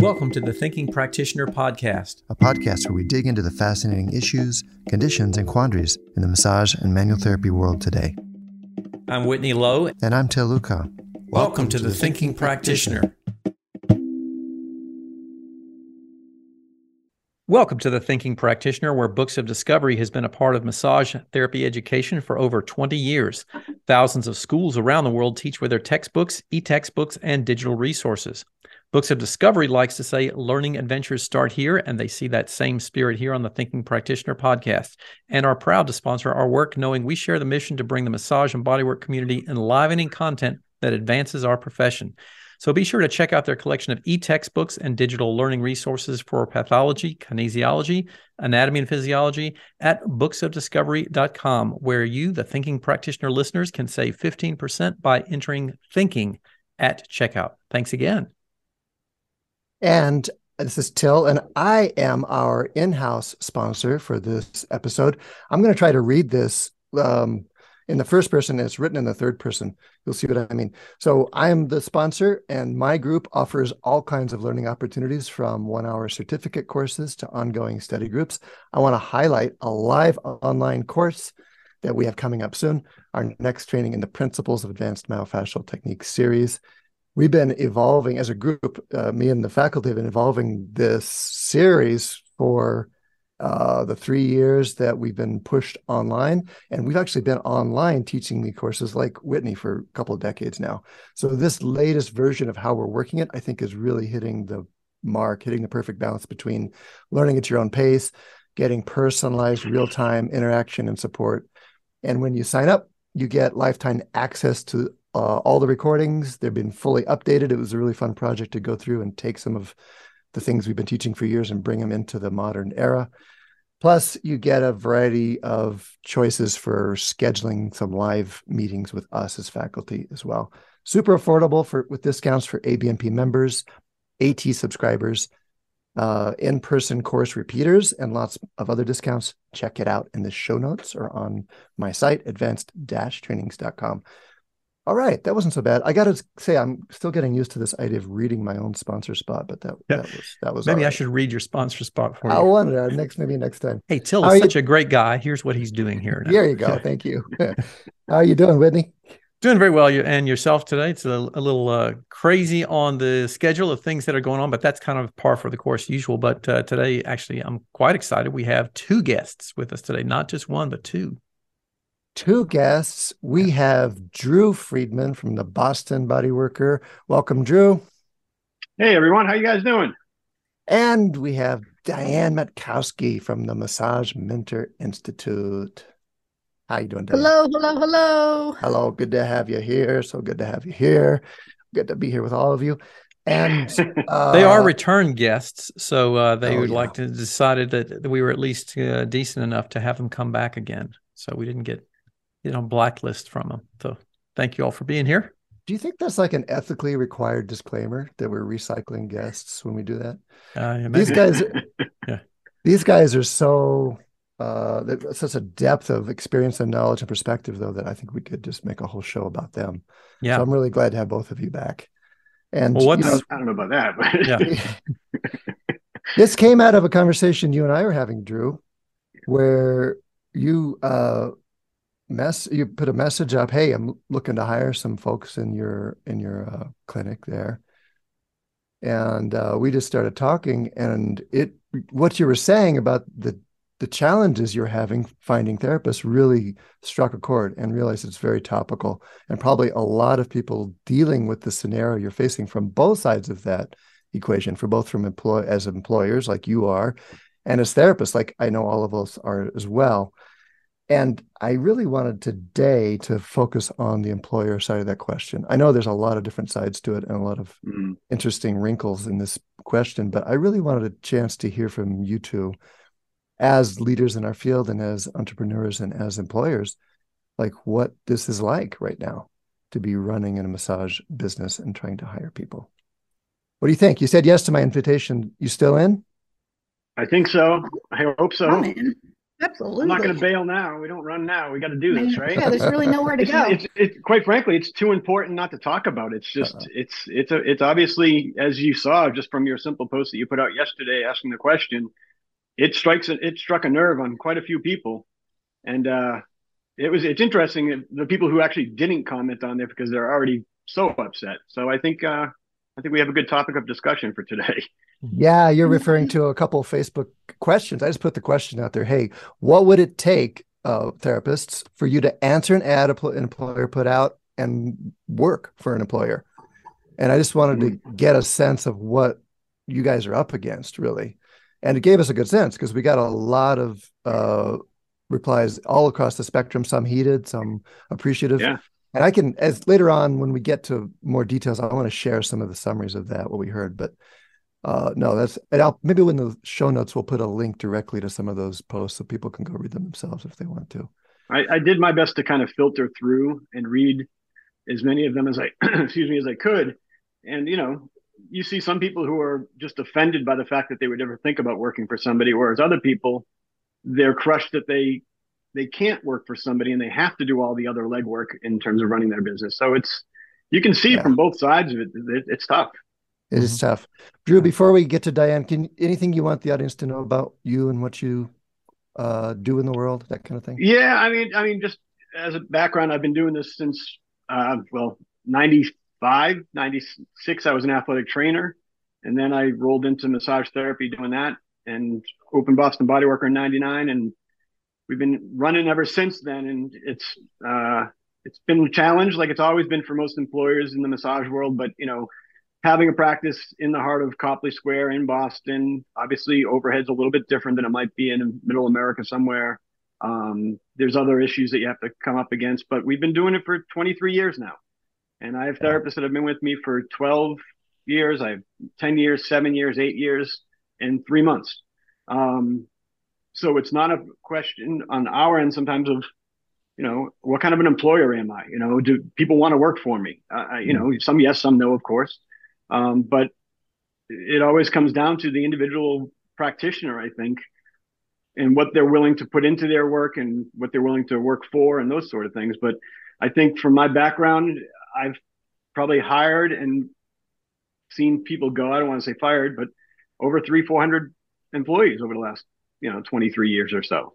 Welcome to the Thinking Practitioner Podcast, a podcast where we dig into the fascinating issues, conditions, and quandaries in the massage and manual therapy world today. I'm Whitney Lowe. And I'm Til Luchau. Welcome, Welcome to, to, the, the Thinking, Thinking Practitioner. Practitioner. Welcome to the Thinking Practitioner, where Books of Discovery has been a part of massage therapy education for over 20 years. Thousands of schools around the world teach with their textbooks, e textbooks, and digital resources. Books of Discovery likes to say learning adventures start here, and they see that same spirit here on the Thinking Practitioner podcast and are proud to sponsor our work, knowing we share the mission to bring the massage and bodywork community enlivening content that advances our profession. So be sure to check out their collection of e textbooks and digital learning resources for pathology, kinesiology, anatomy, and physiology at booksofdiscovery.com, where you, the thinking practitioner listeners, can save 15% by entering thinking at checkout. Thanks again. And this is Til, and I am our in house sponsor for this episode. I'm going to try to read this um, in the first person it's written in the third person. You'll see what I mean. So I am the sponsor, and my group offers all kinds of learning opportunities from one hour certificate courses to ongoing study groups. I want to highlight a live online course that we have coming up soon, our next training in the Principles of Advanced Myofascial Techniques series. We've been evolving as a group, uh, me and the faculty have been evolving this series for uh, the three years that we've been pushed online. And we've actually been online teaching the courses like Whitney for a couple of decades now. So this latest version of how we're working it, I think, is really hitting the mark, hitting the perfect balance between learning at your own pace, getting personalized real-time interaction and support. And when you sign up, you get lifetime access to uh, all the recordings. They've been fully updated. It was a really fun project to go through and take some of the things we've been teaching for years and bring them into the modern era. Plus, you get a variety of choices for scheduling some live meetings with us as faculty as well. Super affordable for with discounts for ABMP members, AT subscribers, uh, in-person course repeaters, and lots of other discounts. Check it out in the show notes or on my site, advanced-trainings.com. All right, that wasn't so bad. I got to say, I'm still getting used to this idea of reading my own sponsor spot, but that yeah. that was that was. Maybe right. I should read your sponsor spot for you. I wonder next, maybe next time. Hey, Til is such you? a great guy. Here's what he's doing here. Now. There you go. Thank you. How are you doing, Whitney? Doing very well, and yourself today. It's a, a little uh, crazy on the schedule of things that are going on, but that's kind of par for the course usual. But uh, today, actually, I'm quite excited. We have two guests with us today, not just one, but two two guests. We have Drew Freedman from the Boston Bodyworker. Welcome, Drew. Hey, everyone. How you guys doing? And we have Diane Matkowski from the Massage Mentor Institute. How you doing, Diane? Hello, hello, hello. Hello. Good to have you here. So good to have you here. Good to be here with all of you. And uh, they are return guests, so uh, they oh, would yeah. like to decided that we were at least uh, decent enough to have them come back again. So we didn't get you know blacklist from them. So thank you all for being here. Do you think that's like an ethically required disclaimer that we're recycling guests when we do that? Uh, yeah, these guys, yeah, these guys are so uh, such a depth of experience and knowledge and perspective, though, that I think we could just make a whole show about them. Yeah, so I'm really glad to have both of you back. And well, what's, you know, I don't know about that, but yeah. this came out of a conversation you and I were having, Drew, where you uh, mess you put a message up hey i'm looking to hire some folks in your in your uh, clinic there. And uh, we just started talking and it what you were saying about the the challenges you're having finding therapists really struck a chord and realized it's very topical. And probably a lot of people dealing with the scenario you're facing from both sides of that equation for both from employ as employers like you are and as therapists like i know all of us are as well and I really wanted today to focus on the employer side of that question. I know there's a lot of different sides to it and a lot of mm-hmm. interesting wrinkles in this question, but I really wanted a chance to hear from you two as leaders in our field and as entrepreneurs and as employers, like what this is like right now to be running in a massage business and trying to hire people. What do you think? You said yes to my invitation. You still in? I think so. I hope so. Absolutely. I'm not going to bail now. We don't run now. We got to do this, right? Yeah, there's really nowhere to it's, go. It's, it's, quite frankly, it's too important not to talk about. It's just, uh-huh. it's, it's, a, it's obviously, as you saw just from your simple post that you put out yesterday, asking the question, it strikes, it struck a nerve on quite a few people, and uh, it was, it's interesting the people who actually didn't comment on it because they're already so upset. So I think, uh, I think we have a good topic of discussion for today. Yeah, you're referring to a couple of Facebook questions. I just put the question out there. Hey, what would it take, uh, therapists, for you to answer an ad an employer put out and work for an employer? And I just wanted to get a sense of what you guys are up against, really. And it gave us a good sense because we got a lot of uh, replies all across the spectrum, some heated, some appreciative. Yeah. And I can, as later on when we get to more details, I want to share some of the summaries of that, what we heard. But uh, no, that's and I'll, maybe in the show notes we'll put a link directly to some of those posts so people can go read them themselves if they want to. I, I did my best to kind of filter through and read as many of them as I excuse me as I could, and you know, you see some people who are just offended by the fact that they would ever think about working for somebody, whereas other people they're crushed that they they can't work for somebody and they have to do all the other legwork in terms of running their business. So it's you can see yeah. from both sides of it, it it's tough. It mm-hmm. tough. Drew, before we get to Diane, can anything you want the audience to know about you and what you uh, do in the world, that kind of thing? Yeah, I mean, I mean, just as a background, I've been doing this since uh, well, 95, 96. I was an athletic trainer, and then I rolled into massage therapy doing that, and opened Boston Bodyworker in '99, and we've been running ever since then. And it's uh, it's been a challenge, like it's always been for most employers in the massage world, but you know having a practice in the heart of Copley Square in Boston, obviously overhead's a little bit different than it might be in middle America somewhere. Um, there's other issues that you have to come up against, but we've been doing it for 23 years now. And I have therapists that have been with me for 12 years. I have 10 years, seven years, eight years, and three months. Um, so it's not a question on our end sometimes of, you know, what kind of an employer am I? You know, do people want to work for me? Uh, you know, some yes, some no, of course. Um, but it always comes down to the individual practitioner, I think, and what they're willing to put into their work and what they're willing to work for and those sort of things. But I think from my background, I've probably hired and seen people go. I don't want to say fired, but over three, four hundred employees over the last, you know, 23 years or so.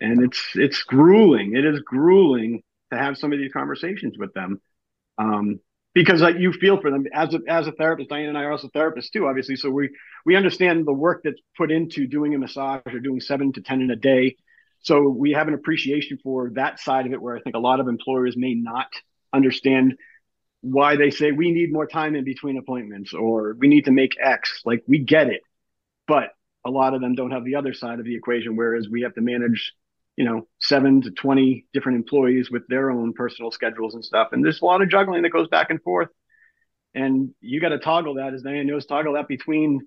And it's it's grueling. It is grueling to have some of these conversations with them. Um, because like you feel for them as a, as a therapist. Diane and I are also therapists too, obviously. So we we understand the work that's put into doing a massage or doing seven to ten in a day. So we have an appreciation for that side of it, where I think a lot of employers may not understand why they say we need more time in between appointments or we need to make X. Like we get it, but a lot of them don't have the other side of the equation, whereas we have to manage you know, seven to 20 different employees with their own personal schedules and stuff. And there's a lot of juggling that goes back and forth. And you got to toggle that, as Diane knows, toggle that between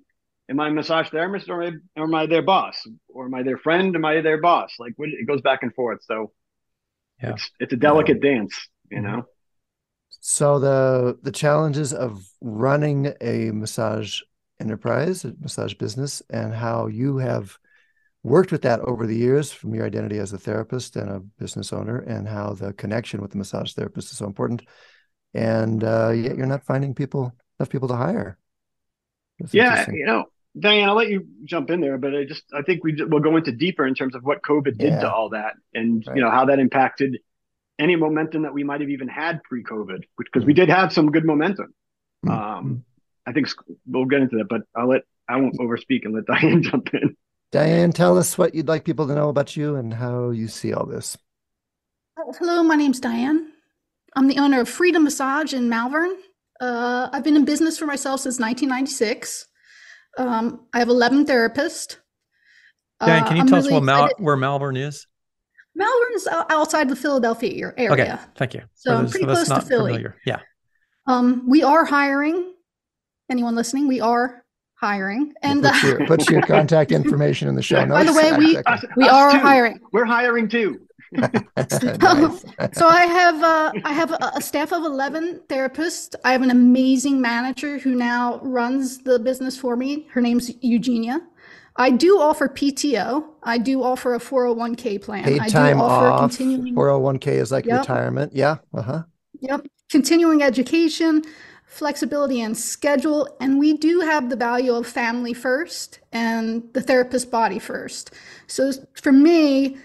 am I a massage therapist or am I, or am I their boss? Or am I their friend? Am I their boss? Like it goes back and forth. So yeah. it's, it's a delicate yeah. dance, you mm-hmm. know? So the the challenges of running a massage enterprise, a massage business, and how you have worked with that over the years from your identity as a therapist and a business owner and how the connection with the massage therapist is so important and uh, yet you're not finding people enough people to hire That's yeah you know diane i'll let you jump in there but i just i think we will go into deeper in terms of what covid did yeah. to all that and right. you know how that impacted any momentum that we might have even had pre-covid because mm-hmm. we did have some good momentum mm-hmm. um i think we'll get into that but i'll let i won't overspeak and let diane jump in Diane, tell us what you'd like people to know about you and how you see all this. Hello, my name's Diane. I'm the owner of Freedom Massage in Malvern. Uh, I've been in business for myself since 1996. Um, I have 11 therapists. Diane, can you uh, tell really us Mal- where Malvern is? Malvern's outside the Philadelphia area. Okay, thank you. So I'm pretty close to Philly. Familiar. Yeah. Um, we are hiring. Anyone listening? We are hiring. And we'll put, your, put your contact information in the show notes. By the way, we we are too. hiring. We're hiring too. Nice. so I have uh, I have a, a staff of eleven therapists. I have an amazing manager who now runs the business for me. Her name's Eugenia. I do offer PTO. I do offer a 401k plan. Paid I do time offer off. continuing 401k is like Yep. retirement. Yeah. Uh huh. Yep. Continuing education, flexibility and schedule. And we do have the value of family first and the therapist body first. So for me,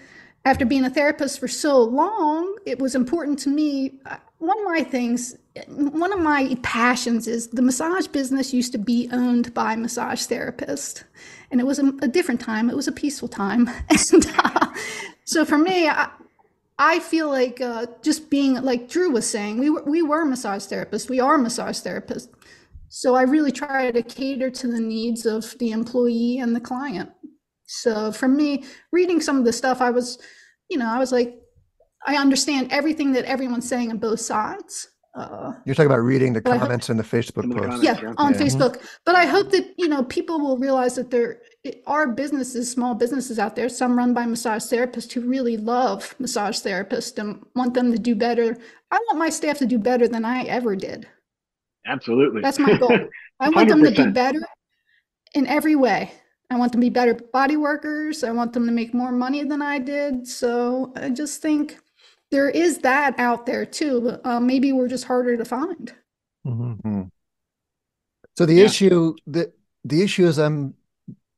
after being a therapist for so long, it was important to me. uh, One of my things, one of my passions is the massage business used to be owned by massage therapists. And it was a, a different time. It was a peaceful time. And uh, so for me, I, I feel like uh, just being like Drew was saying, we were, we were massage therapists. We are massage therapists. So I really try to cater to the needs of the employee and the client. So for me, reading some of the stuff, I was, you know, I was like, I understand everything that everyone's saying on both sides. Uh, You're talking about reading the Well, I hope- comments in the Facebook Some post. yeah, yeah. on Yeah. Facebook. But I hope that you know people will realize that there are businesses, small businesses out there, some run by massage therapists who really love massage therapists and want them to do better. I want my staff to do better than I ever did. Absolutely. That's my goal. I want them to do 100%. better in every way. I want them to be better body workers. I want them to make more money than I did. So I just think there is that out there too. Uh, maybe we're just harder to find. Mhm. So the Yeah. issue the the issue is I'm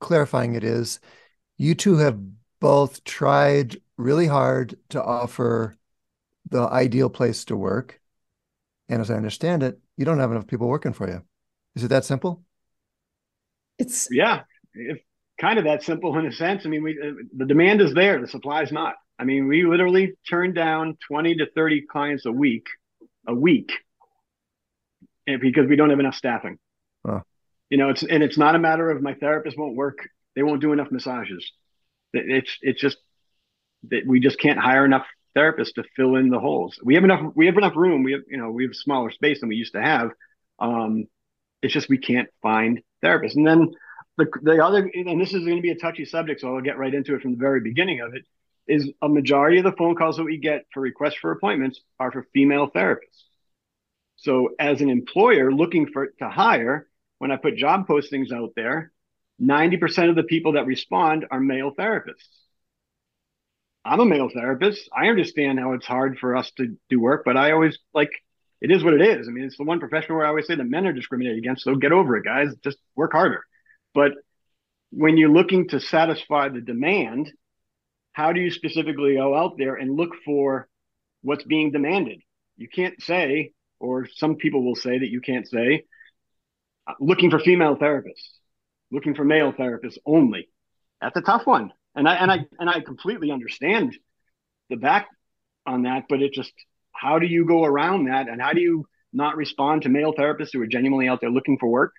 clarifying it is you two have both tried really hard to offer the ideal place to work. And as I understand it, you don't have enough people working for you. Is it that simple? It's yeah, it's kind of that simple in a sense. I mean, we uh, the demand is there, the supply is not. I mean, we literally turn down 20 to 30 clients a week, a week, because we don't have enough staffing. Huh. You know, it's and it's not a matter of my therapist won't work; they won't do enough massages. It's it's just that we just can't hire enough therapists to fill in the holes. We have enough. We have enough room. We have you know we have smaller space than we used to have. Um, it's just we can't find therapists. And then the the other, and this is going to be a touchy subject, so I'll get right into it from the very beginning of it. Is a majority of the phone calls that we get for requests for appointments are for female therapists. So as an employer looking for to hire, when I put job postings out there, 90% of the people that respond are male therapists. I'm a male therapist. I understand how it's hard for us to do work, but I always like it is what it is. I mean, it's the one profession where I always say that men are discriminated against. So get over it, guys. Just work harder. But when you're looking to satisfy the demand, how do you specifically go out there and look for what's being demanded? You can't say, or some people will say that you can't say, looking for female therapists, looking for male therapists only. That's a tough one. And I and I and I completely understand the back on that, but it just how do you go around that and how do you not respond to male therapists who are genuinely out there looking for work?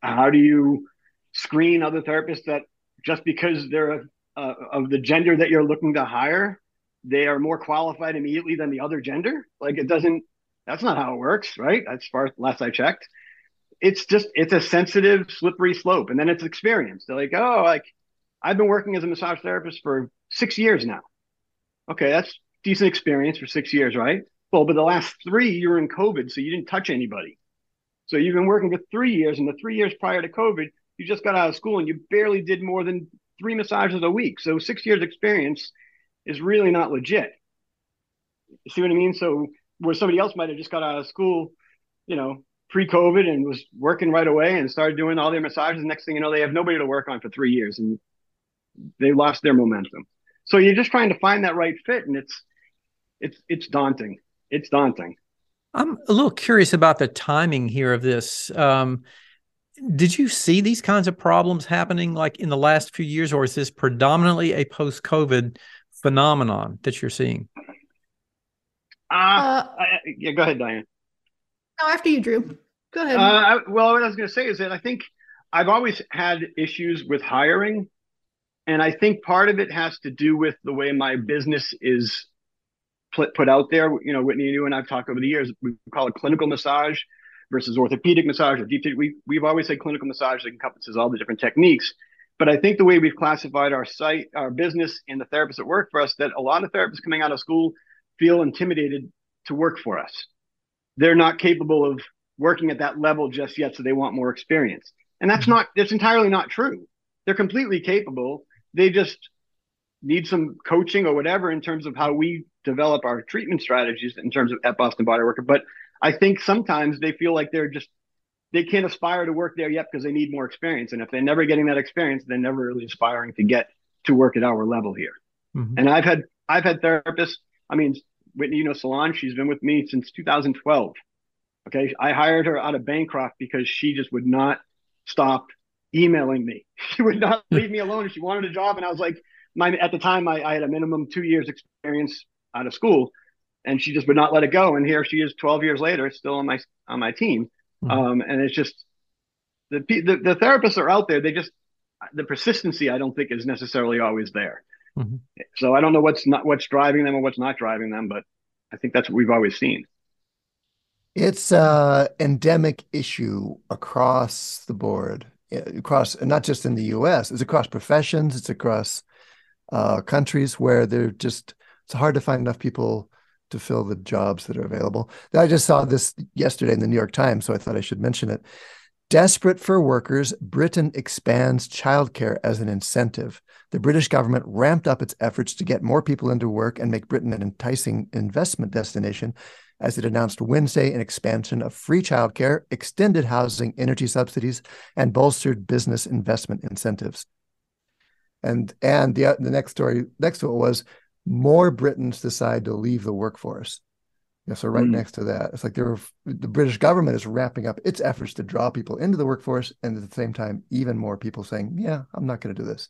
How do you screen other therapists that just because they're of the gender that you're looking to hire, they are more qualified immediately than the other gender? Like it doesn't. That's not how it works, right? As far as last I checked, it's just it's a sensitive, slippery slope, and then it's experience. They're like, oh, like I've been working as a massage therapist for six years now. Okay, that's decent experience for six years, right? Well, but the last three you're in COVID, so you didn't touch anybody. So you've been working for three years, and the three years prior to COVID, you just got out of school and you barely did more than three massages a week. So six years experience is really not legit. You see what I mean? So where somebody else might have just got out of school, you know, pre-COVID and was working right away and started doing all their massages. The Next thing you know, they have nobody to work on for three years and they lost their momentum. So you're just trying to find that right fit, and it's it's it's daunting. It's daunting. I'm a little curious about the timing here of this. Um, did you see these kinds of problems happening like in the last few years, or is this predominantly a post-COVID phenomenon that you're seeing? Ah, Uh, I- I- yeah. Go ahead, Diane. No, after you, Drew. Go ahead. Uh, I, well, what I was going to say is that I think I've always had issues with hiring, and I think part of it has to do with the way my business is put put out there. You know, Whitney, and you and I've talked over the years. We call it clinical massage versus orthopedic massage or deep. We we've always said clinical massage that encompasses all the different techniques, But I think the way we've classified our site, our business, and the therapists that work for us, that a lot of therapists coming out of school feel intimidated to work for us. They're not capable of working at that level just yet, so they want more experience. And that's mm-hmm. not that's entirely not true. They're completely capable. They just need some coaching or whatever in terms of how we develop our treatment strategies in terms of at Boston Bodyworker. But I think sometimes they feel like they're just they can't aspire to work there yet because they need more experience. And if they're never getting that experience, they're never really aspiring to get to work at our level here. Mm-hmm. And I've had I've had therapists. I mean, Whitney, you know, Solange, she's been with me since 2012. Okay, I hired her out of Bancroft because she just would not stop emailing me. She would not leave me alone. If she wanted a job, and I was like, my at the time I, I had a minimum two years experience out of school, and she just would not let it go. And here she is, 12 years later, still on my on my team. Mm-hmm. Um, and it's just the, the, the therapists are out there. They just the persistency I don't think is necessarily always there. Mm-hmm. So I don't know what's not what's driving them or what's not driving them, but I think that's what we've always seen. It's a endemic issue across the board, across not just in the U.S. It's across professions. It's across uh, countries where they're just it's hard to find enough people to fill the jobs that are available. I just saw this yesterday in the New York Times, so I thought I should mention it. Desperate for workers, Britain expands childcare as an incentive. The British government ramped up its efforts to get more people into work and make Britain an enticing investment destination as it announced Wednesday an expansion of free childcare, extended housing energy subsidies, and bolstered business investment incentives. And and the the next story next to it was more Britons decide to leave the workforce. Yeah, so right mm. next to that, it's like they the British government is ramping up its efforts to draw people into the workforce, and at the same time, even more people saying, "Yeah, I'm not going to do this."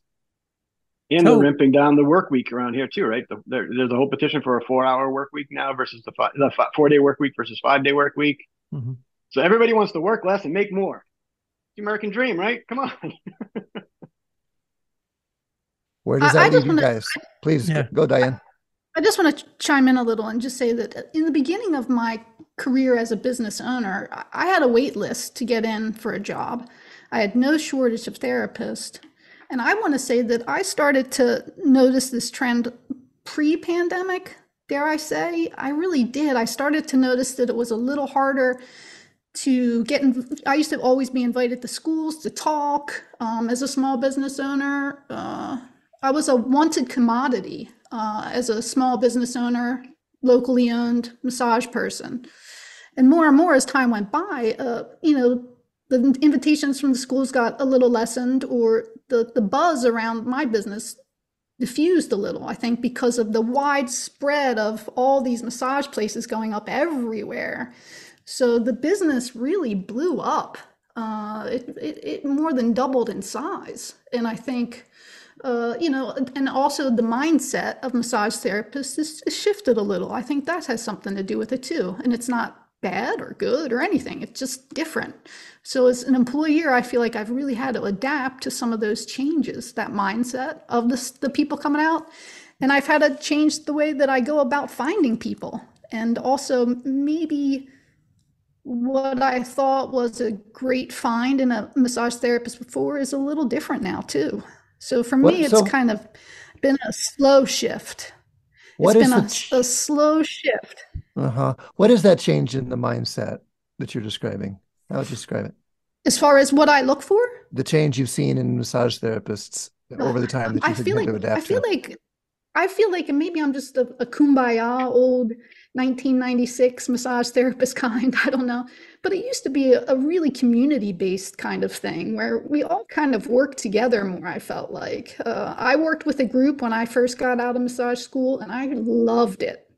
And so, they're ramping down the work week around here too, right? The, there, there's a whole petition for a four-hour work week now versus the, five, the four-day work week versus five-day work week. Mm-hmm. So everybody wants to work less and make more. The American dream, right? Come on. Where does that I, leave you wanna, guys? Please yeah. go, Diane. I just want to chime in a little and just say that in the beginning of my career as a business owner, I had a wait list to get in for a job. I had no shortage of therapists. And I want to say that I started to notice this trend pre pandemic, dare I say. I really did. I started to notice that it was a little harder to get in. I used to always be invited to schools to talk um, as a small business owner. Uh, I was a wanted commodity uh, as a small business owner, locally owned massage person. And more and more as time went by, uh, you know, the invitations from the schools got a little lessened, or the, the buzz around my business diffused a little, I think, because of the widespread of all these massage places going up everywhere. So the business really blew up. Uh, it, it, it more than doubled in size. And I think uh, you know, and also the mindset of massage therapists is, is, shifted a little. I think that has something to do with it too. And it's not bad or good or anything, it's just different. So, as an employer, I feel like I've really had to adapt to some of those changes, that mindset of the, the people coming out. And I've had to change the way that I go about finding people. And also, maybe what I thought was a great find in a massage therapist before is a little different now, too. So for me, it's so, kind of been a slow shift. What it's been a, ch- a, slow shift. Uh-huh. What is that change in the mindset that you're describing? How would you describe it? As far as what I look for? The change you've seen in massage therapists over the time that you've I feel like, I feel to. like I feel like maybe I'm just a, a kumbaya old 1996 massage therapist kind. I don't know. But it used to be a, a really community based kind of thing where we all kind of worked together more, I felt like. Uh, I worked with a group when I first got out of massage school and I loved it.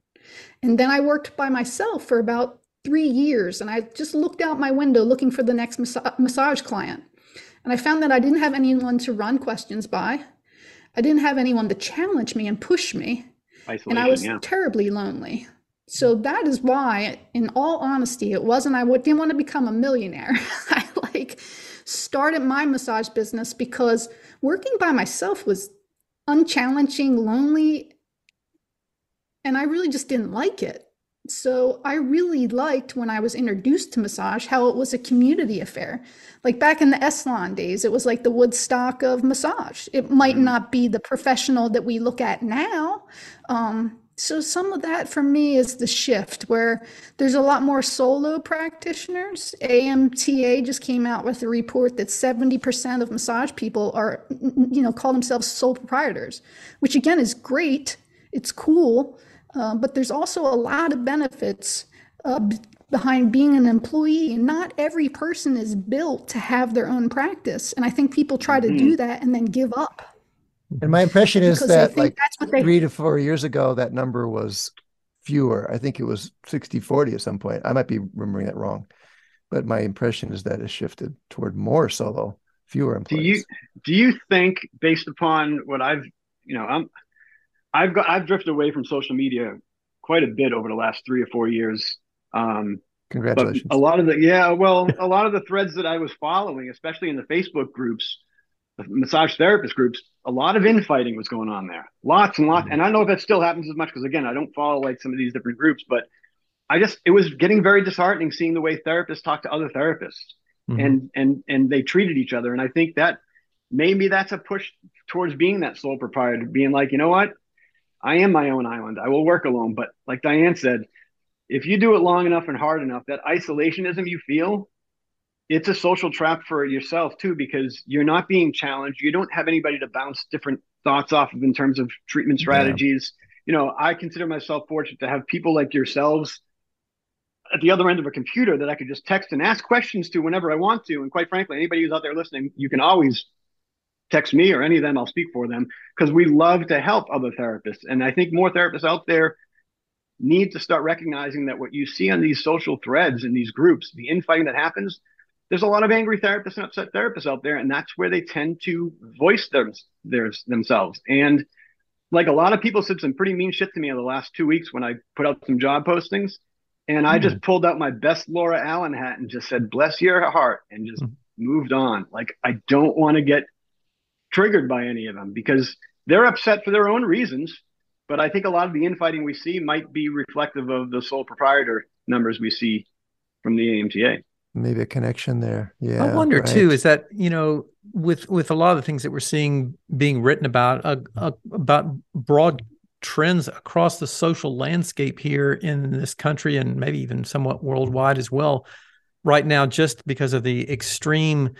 And then I worked by myself for about three years and I just looked out my window looking for the next mas- massage client. And I found that I didn't have anyone to run questions by. I didn't have anyone to challenge me and push me. Isolation, and I was yeah. terribly lonely. So that is why, in all honesty, it wasn't I didn't want to become a millionaire. I like started my massage business because working by myself was unchallenging, lonely, and I really just didn't like it. So I really liked when I was introduced to massage how it was a community affair. Like back in the Esalen days, it was like the Woodstock of massage. It might Mhm. not be the professional that we look at now. Um, so some of that for me is the shift where there's a lot more solo practitioners. AMTA just came out with a report that 70% of massage people are, you know, call themselves sole proprietors, which again is great. It's cool. Uh, but there's also a lot of benefits uh, behind being an employee. And not every person is built to have their own practice. And I think people try to do that and then give up And my impression is because that like that's what they three to four years ago, that number was fewer. I think it was 60 40 at some point. I might be remembering that wrong. But my impression is that it shifted toward more solo, fewer employees. Do you do you think, based upon what I've, you know, I'm, I've got, I've drifted away from social media quite a bit over the last three or four years. Um, but Congratulations. a lot of the, yeah, well, a lot of the threads that I was following, especially in the Facebook groups, the massage therapist groups, a lot of infighting was going on there. Lots and lots. And I don't know if that still happens as much because again, I don't follow like some of these different groups, but I just it was getting very disheartening seeing the way therapists talk to other therapists Mhm. and and and they treated each other. And I think that maybe that's a push towards being that sole proprietor, being like, you know what, I am my own island. I will work alone. But like Diane said, if you do it long enough and hard enough, that isolationism you feel, it's a social trap for yourself too, because you're not being challenged. You don't have anybody to bounce different thoughts off of in terms of treatment Yeah. strategies. You know, I consider myself fortunate to have people like yourselves at the other end of a computer that I could just text and ask questions to whenever I want to. And quite frankly, anybody who's out there listening, you can always text me or any of them, I'll speak for them because we love to help other therapists. And I think more therapists out there need to start recognizing that what you see on these social threads in these groups, the infighting that happens, there's a lot of angry therapists and upset therapists out there, and that's where they tend to voice them, theirs themselves. And like a lot of people said some pretty mean shit to me in the last two weeks when I put out some job postings. And I just pulled out my best Laura Allen hat and just said, bless your heart, and just Mhm. moved on. Like, I don't want to get triggered by any of them because they're upset for their own reasons. But I think a lot of the infighting we see might be reflective of the sole proprietor numbers we see from the AMTA. Maybe a connection there. Yeah. I wonder right. too, is that you know, with with a lot of the things that we're seeing being written about uh, uh, about broad trends across the social landscape here in this country and maybe even somewhat worldwide as well, right now, just because of the extreme,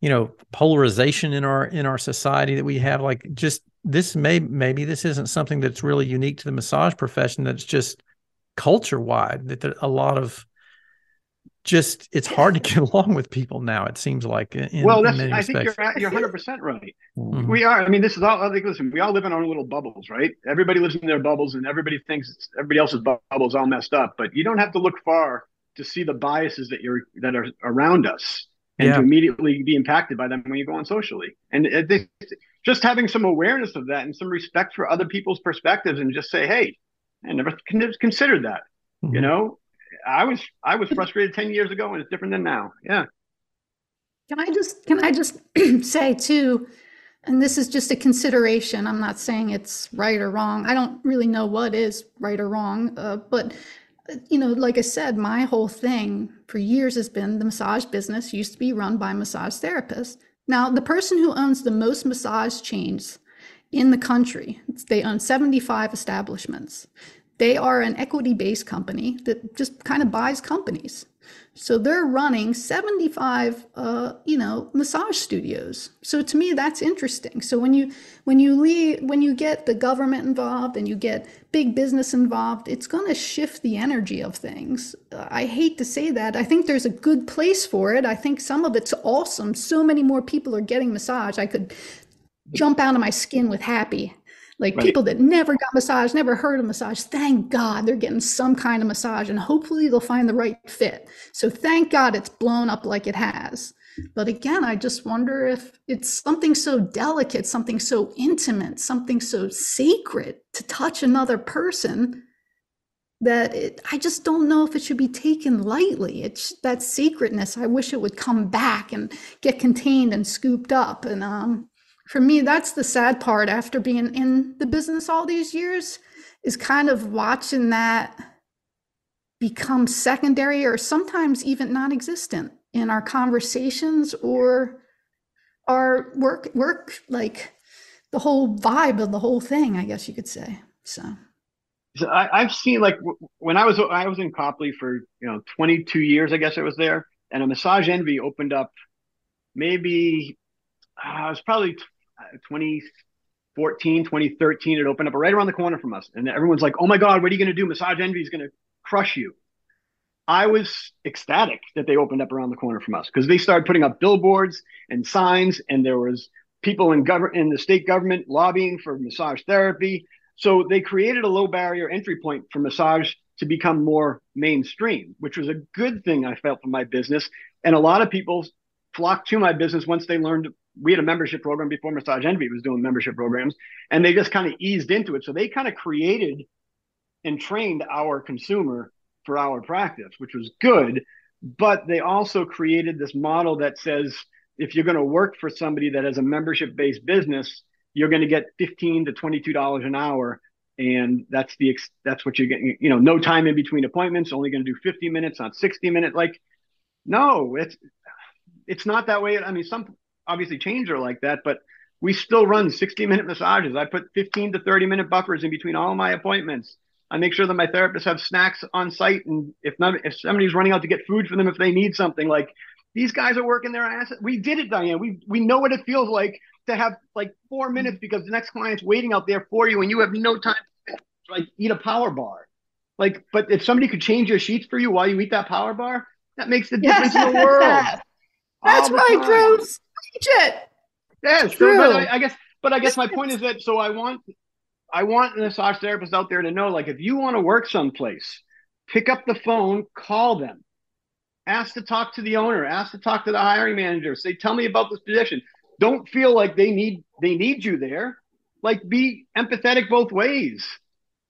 you know, polarization in our in our society that we have, like just this may maybe this isn't something that's really unique to the massage profession. That's just culture wide. That a lot of just it's hard to get along with people now. It seems like in, well, that's many I think you're you're 100 percent right. Mhm. We are. I mean, this is all. I think. Listen, we all live in our own little bubbles, right? Everybody lives in their bubbles, and everybody thinks it's- everybody else's bu- bubbles all messed up. But you don't have to look far to see the biases that you're that are around us, and Yeah. to immediately be impacted by them when you go on socially. And just having some awareness of that and some respect for other people's perspectives, and just say, "Hey, I never considered that." You Mhm. know, I was I was frustrated 10 years ago, and it's different than now. Yeah. Can I just can I just say too, and this is just a consideration. I'm not saying it's right or wrong. I don't really know what is right or wrong, uh, but you know, like I said, my whole thing for years has been the massage business used to be run by massage therapists. Now, the person who owns the most massage chains in the country, they own 75 establishments. They are an equity-based company that just kind of buys companies. So they're running 75, uh, you know, massage studios. So to me, that's interesting. So when you when you leave, when you get the government involved and you get big business involved, it's going to shift the energy of things. I hate to say that. I think there's a good place for it. I think some of it's awesome. So many more people are getting massage. I could jump out of my skin with happy. Like Right. people that never got massage, never heard of massage, thank God they're getting some kind of massage and hopefully they'll find the right fit. So thank God it's blown up like it has. But again, I just wonder if it's something so delicate, something so intimate, something so sacred to touch another person that it, I just don't know if it should be taken lightly. It's that sacredness. I wish it would come back and get contained and scooped up. And um, for me, that's the sad part after being in the business all these years is kind of watching that become secondary or sometimes even non-existent in our conversations or our work work like the whole vibe of the whole thing i guess you could say so. So I, have seen like when I was I was in Copley for you know 22 years I guess I was there and a Massage Envy opened up maybe uh, it was probably Uh, 2014 2013 it opened up right around the corner from us. And everyone's like oh my god what are you going to do? Massage Envy is going to crush you. I was ecstatic that they opened up around the corner from us because they started putting up billboards and signs and there was people in government in the state government lobbying for massage therapy. So they created a low barrier entry point for massage to become more mainstream, which was a good thing I felt for my business. And a lot of people flocked to my business once they learned we had a membership program before Massage Envy was doing membership programs, and they just kind of eased into it. So they kind of created and trained our consumer for our practice, which was good. But they also created this model that says if you're going to work for somebody that has a membership based business, you're going to get 15 to 22 dollars an hour and that's the that's what you're getting you know no time in between appointments only going to do 50 minutes not 60 minutes like no it's it's not that way i mean some obviously chains are like that but we still run 60 minute massages i put 15 to 30 minute buffers in between all my appointments i make sure that my therapists have snacks on site and if not if somebody's running out to get food for them if they need something like these guys are working their ass we did it diane we we know what it feels like to have like four minutes because the next client's waiting out there for you and you have no time to like eat a power bar. Like, but if somebody could change your sheets for you while you eat that power bar, that makes the difference in the world. That's right, Drew. Teach it. Yeah, true. But I, I, guess, but I guess my point is that so I want, I want massage therapists out there to know, like, if you want to work someplace, pick up the phone, call them, ask to talk to the owner, ask to talk to the hiring manager. Say, tell me about this position. Don't feel like they need they need you there. Like be empathetic both ways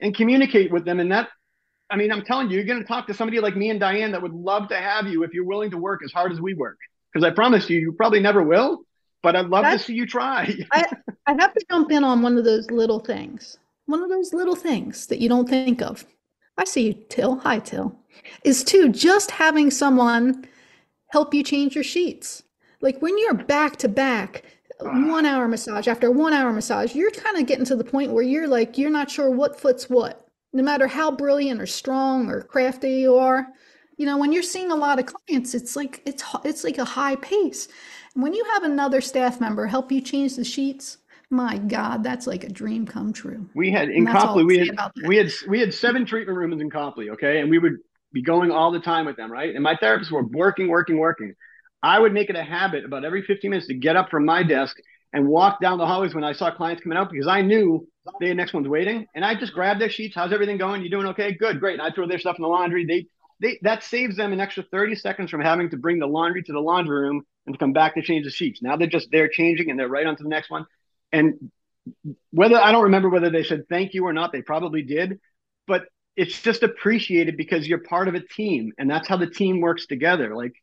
and communicate with them. And that i mean i'm telling you you're going to talk to somebody like me and diane that would love to have you if you're willing to work as hard as we work because i promise you you probably never will but i'd love That's, to see you try. I, I have to jump in on one of those little things one of those little things that you don't think of. I see you Til. Hi Til. Is to just having someone help you change your sheets. Like when you're back to back, ah. one hour massage after one hour massage, you're kind of getting to the point where you're like, you're not sure what foot's what, no matter how brilliant or strong or crafty you are. You know, when you're seeing a lot of clients, it's like it's it's like a high pace. And when you have another staff member help you change the sheets, my God, that's like a dream come true. We had in Copley, we had we had we had seven treatment rooms in Copley, okay, and we would be going all the time with them, right? And my therapists were working, working, working. I would make it a habit about every 15 minutes to get up from my desk and walk down the hallways when I saw clients coming out because I knew the next one's waiting. And I just grabbed their sheets. How's everything going? You doing okay? Good, great. And I throw their stuff in the laundry. They they that saves them an extra 30 seconds from having to bring the laundry to the laundry room and come back to change the sheets. Now they're just there changing and they're right onto the next one. And whether I don't remember whether they said thank you or not, they probably did, but it's just appreciated because you're part of a team and that's how the team works together. Like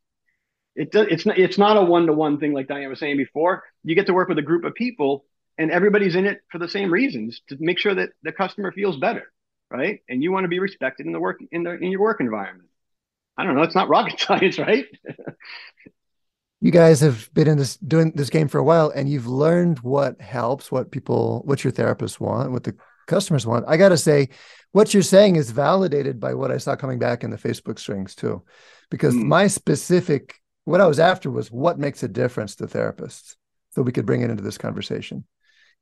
it does, it's not it's not a one to one thing like Diane was saying before. You get to work with a group of people, and everybody's in it for the same reasons to make sure that the customer feels better, right? And you want to be respected in the work in the in your work environment. I don't know. It's not rocket science, right? you guys have been in this doing this game for a while, and you've learned what helps, what people, what your therapists want, what the customers want. I got to say, what you're saying is validated by what I saw coming back in the Facebook strings too, because mm. my specific what I was after was what makes a difference to therapists so we could bring it into this conversation.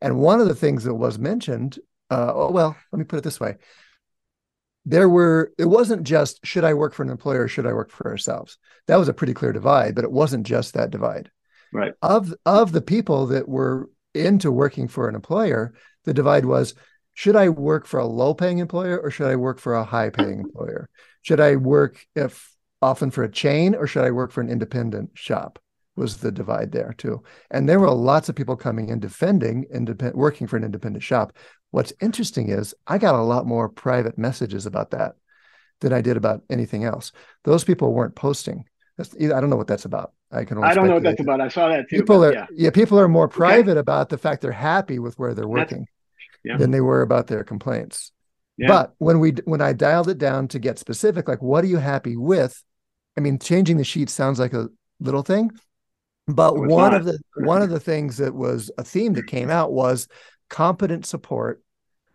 And one of the things that was mentioned, uh, oh, well, let me put it this way. There were, it wasn't just should I work for an employer or should I work for ourselves? That was a pretty clear divide, but it wasn't just that divide. Right. Of of the people that were into working for an employer, the divide was should I work for a low paying employer or should I work for a high paying employer? Should I work if often for a chain or should I work for an independent shop? Was the divide there too. And there were lots of people coming in defending independent working for an independent shop. What's interesting is I got a lot more private messages about that than I did about anything else. Those people weren't posting. That's, I don't know what that's about. I can. I don't know what that's about. I saw that too. People are yeah. yeah. People are more private okay. about the fact they're happy with where they're working yeah. than they were about their complaints. Yeah. But when we when I dialed it down to get specific, like what are you happy with? I mean, changing the sheet sounds like a little thing, but one not. of the one of the things that was a theme that came out was competent support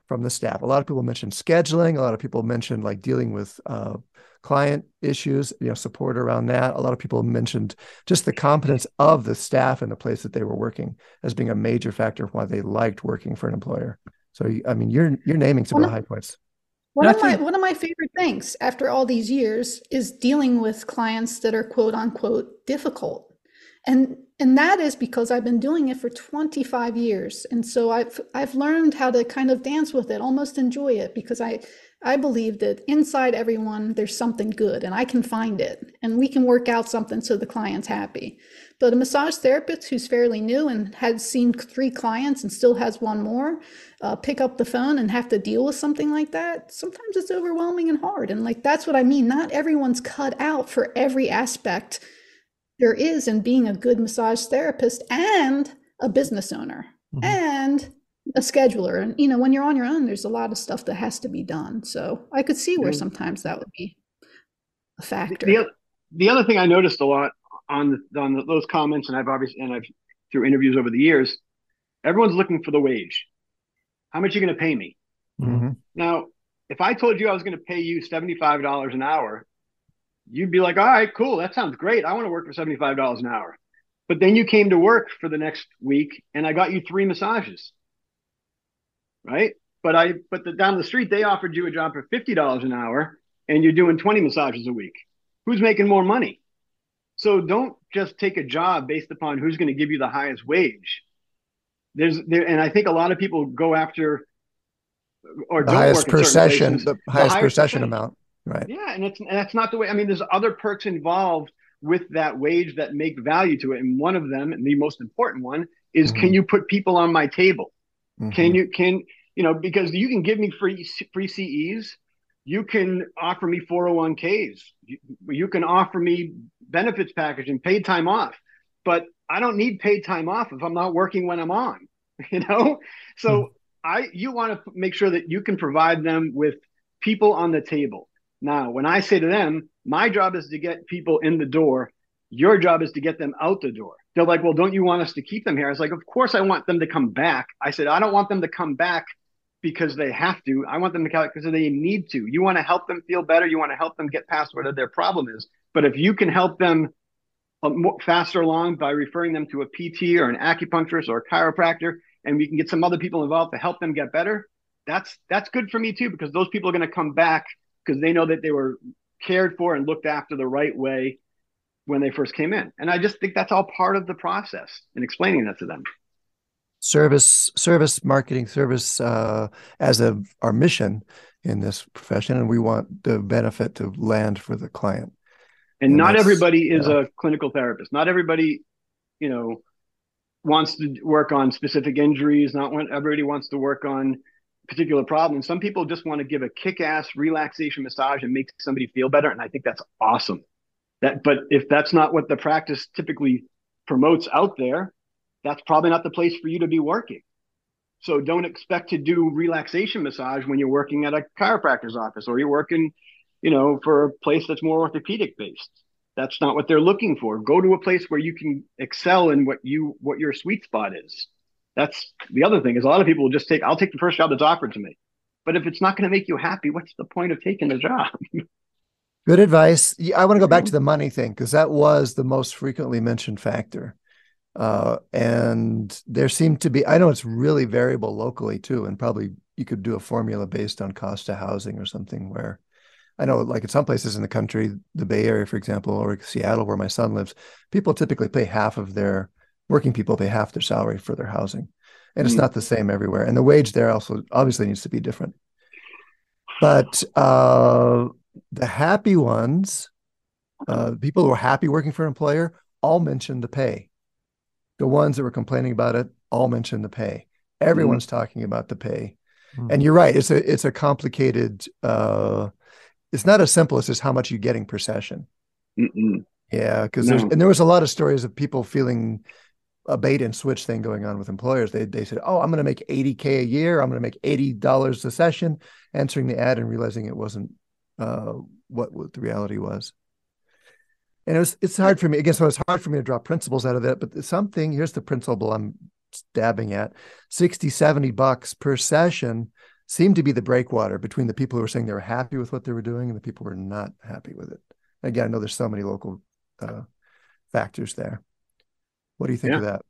from the staff. A lot of people mentioned scheduling. A lot of people mentioned like dealing with uh, client issues, you know, support around that. A lot of people mentioned just the competence of the staff and the place that they were working as being a major factor of why they liked working for an employer. So, I mean, you're you're naming some of the high points. One of my one of my favorite things after all these years is dealing with clients that are quote unquote difficult. And and that is because I've been doing it for 25 years. And so I've I've learned how to kind of dance with it, almost enjoy it because I I believe that inside everyone there's something good and I can find it and we can work out something so the client's happy. But a massage therapist who's fairly new and has seen three clients and still has one more, uh, pick up the phone and have to deal with something like that, sometimes it's overwhelming and hard. And like that's what I mean. Not everyone's cut out for every aspect there is in being a good massage therapist and a business owner mm-hmm. and a scheduler. And you know, when you're on your own, there's a lot of stuff that has to be done. So I could see where sometimes that would be a factor. The, the other thing I noticed a lot on the, on those comments, and I've obviously and I've through interviews over the years, everyone's looking for the wage. How much are you going to pay me? Mm-hmm. Now, if I told you I was going to pay you seventy five dollars an hour, you'd be like, all right, cool, that sounds great. I want to work for seventy five dollars an hour. But then you came to work for the next week, and I got you three massages, right? But I but the, down the street they offered you a job for fifty dollars an hour, and you're doing twenty massages a week. Who's making more money? So don't just take a job based upon who's going to give you the highest wage. There's there, and I think a lot of people go after or the highest per session, the, the highest per session amount, right? Yeah, and it's and that's not the way. I mean, there's other perks involved with that wage that make value to it, and one of them, and the most important one, is mm-hmm. can you put people on my table? Mm-hmm. Can you can you know because you can give me free free CEs, you can offer me 401ks, you, you can offer me benefits package and paid time off. But I don't need paid time off if I'm not working when I'm on, you know? So mm. I you want to make sure that you can provide them with people on the table. Now, when I say to them, my job is to get people in the door, your job is to get them out the door. They're like, well, don't you want us to keep them here? I was like, of course I want them to come back. I said, I don't want them to come back because they have to. I want them to come because they need to. You want to help them feel better. You want to help them get past whatever their problem is. But if you can help them uh, faster along by referring them to a PT or an acupuncturist or a chiropractor, and we can get some other people involved to help them get better, that's that's good for me too because those people are going to come back because they know that they were cared for and looked after the right way when they first came in. And I just think that's all part of the process in explaining that to them. Service, service marketing, service uh, as a our mission in this profession, and we want the benefit to land for the client. And, and not everybody is yeah. a clinical therapist. Not everybody, you know, wants to work on specific injuries. Not everybody wants to work on particular problem. Some people just want to give a kick-ass relaxation massage and make somebody feel better, and I think that's awesome. That, but if that's not what the practice typically promotes out there, that's probably not the place for you to be working. So don't expect to do relaxation massage when you're working at a chiropractor's office or you're working you know, for a place that's more orthopedic based. That's not what they're looking for. Go to a place where you can excel in what you what your sweet spot is. That's the other thing is a lot of people will just take I'll take the first job that's offered to me. But if it's not going to make you happy, what's the point of taking the job? Good advice. I want to go back to the money thing because that was the most frequently mentioned factor. Uh, and there seemed to be, I know it's really variable locally too, and probably you could do a formula based on cost of housing or something where I know, like in some places in the country, the Bay Area, for example, or Seattle, where my son lives, people typically pay half of their working people pay half their salary for their housing, and it's mm. not the same everywhere. And the wage there also obviously needs to be different. But uh, the happy ones, uh, people who are happy working for an employer, all mentioned the pay. The ones that were complaining about it all mentioned the pay. Everyone's mm. talking about the pay, mm. and you're right. It's a it's a complicated. Uh, it's not as simple as just how much you're getting per session. Mm-mm. Yeah, because no. there's and there was a lot of stories of people feeling a bait and switch thing going on with employers. They they said, "Oh, I'm going to make 80k a year. I'm going to make eighty dollars a session." Answering the ad and realizing it wasn't uh, what, what the reality was. And it was it's hard for me. Again, so it's hard for me to draw principles out of that. But something here's the principle I'm stabbing at: 60, 70 bucks per session seemed to be the breakwater between the people who were saying they were happy with what they were doing and the people who were not happy with it. Again, I know there's so many local uh, factors there. What do you think yeah. of that?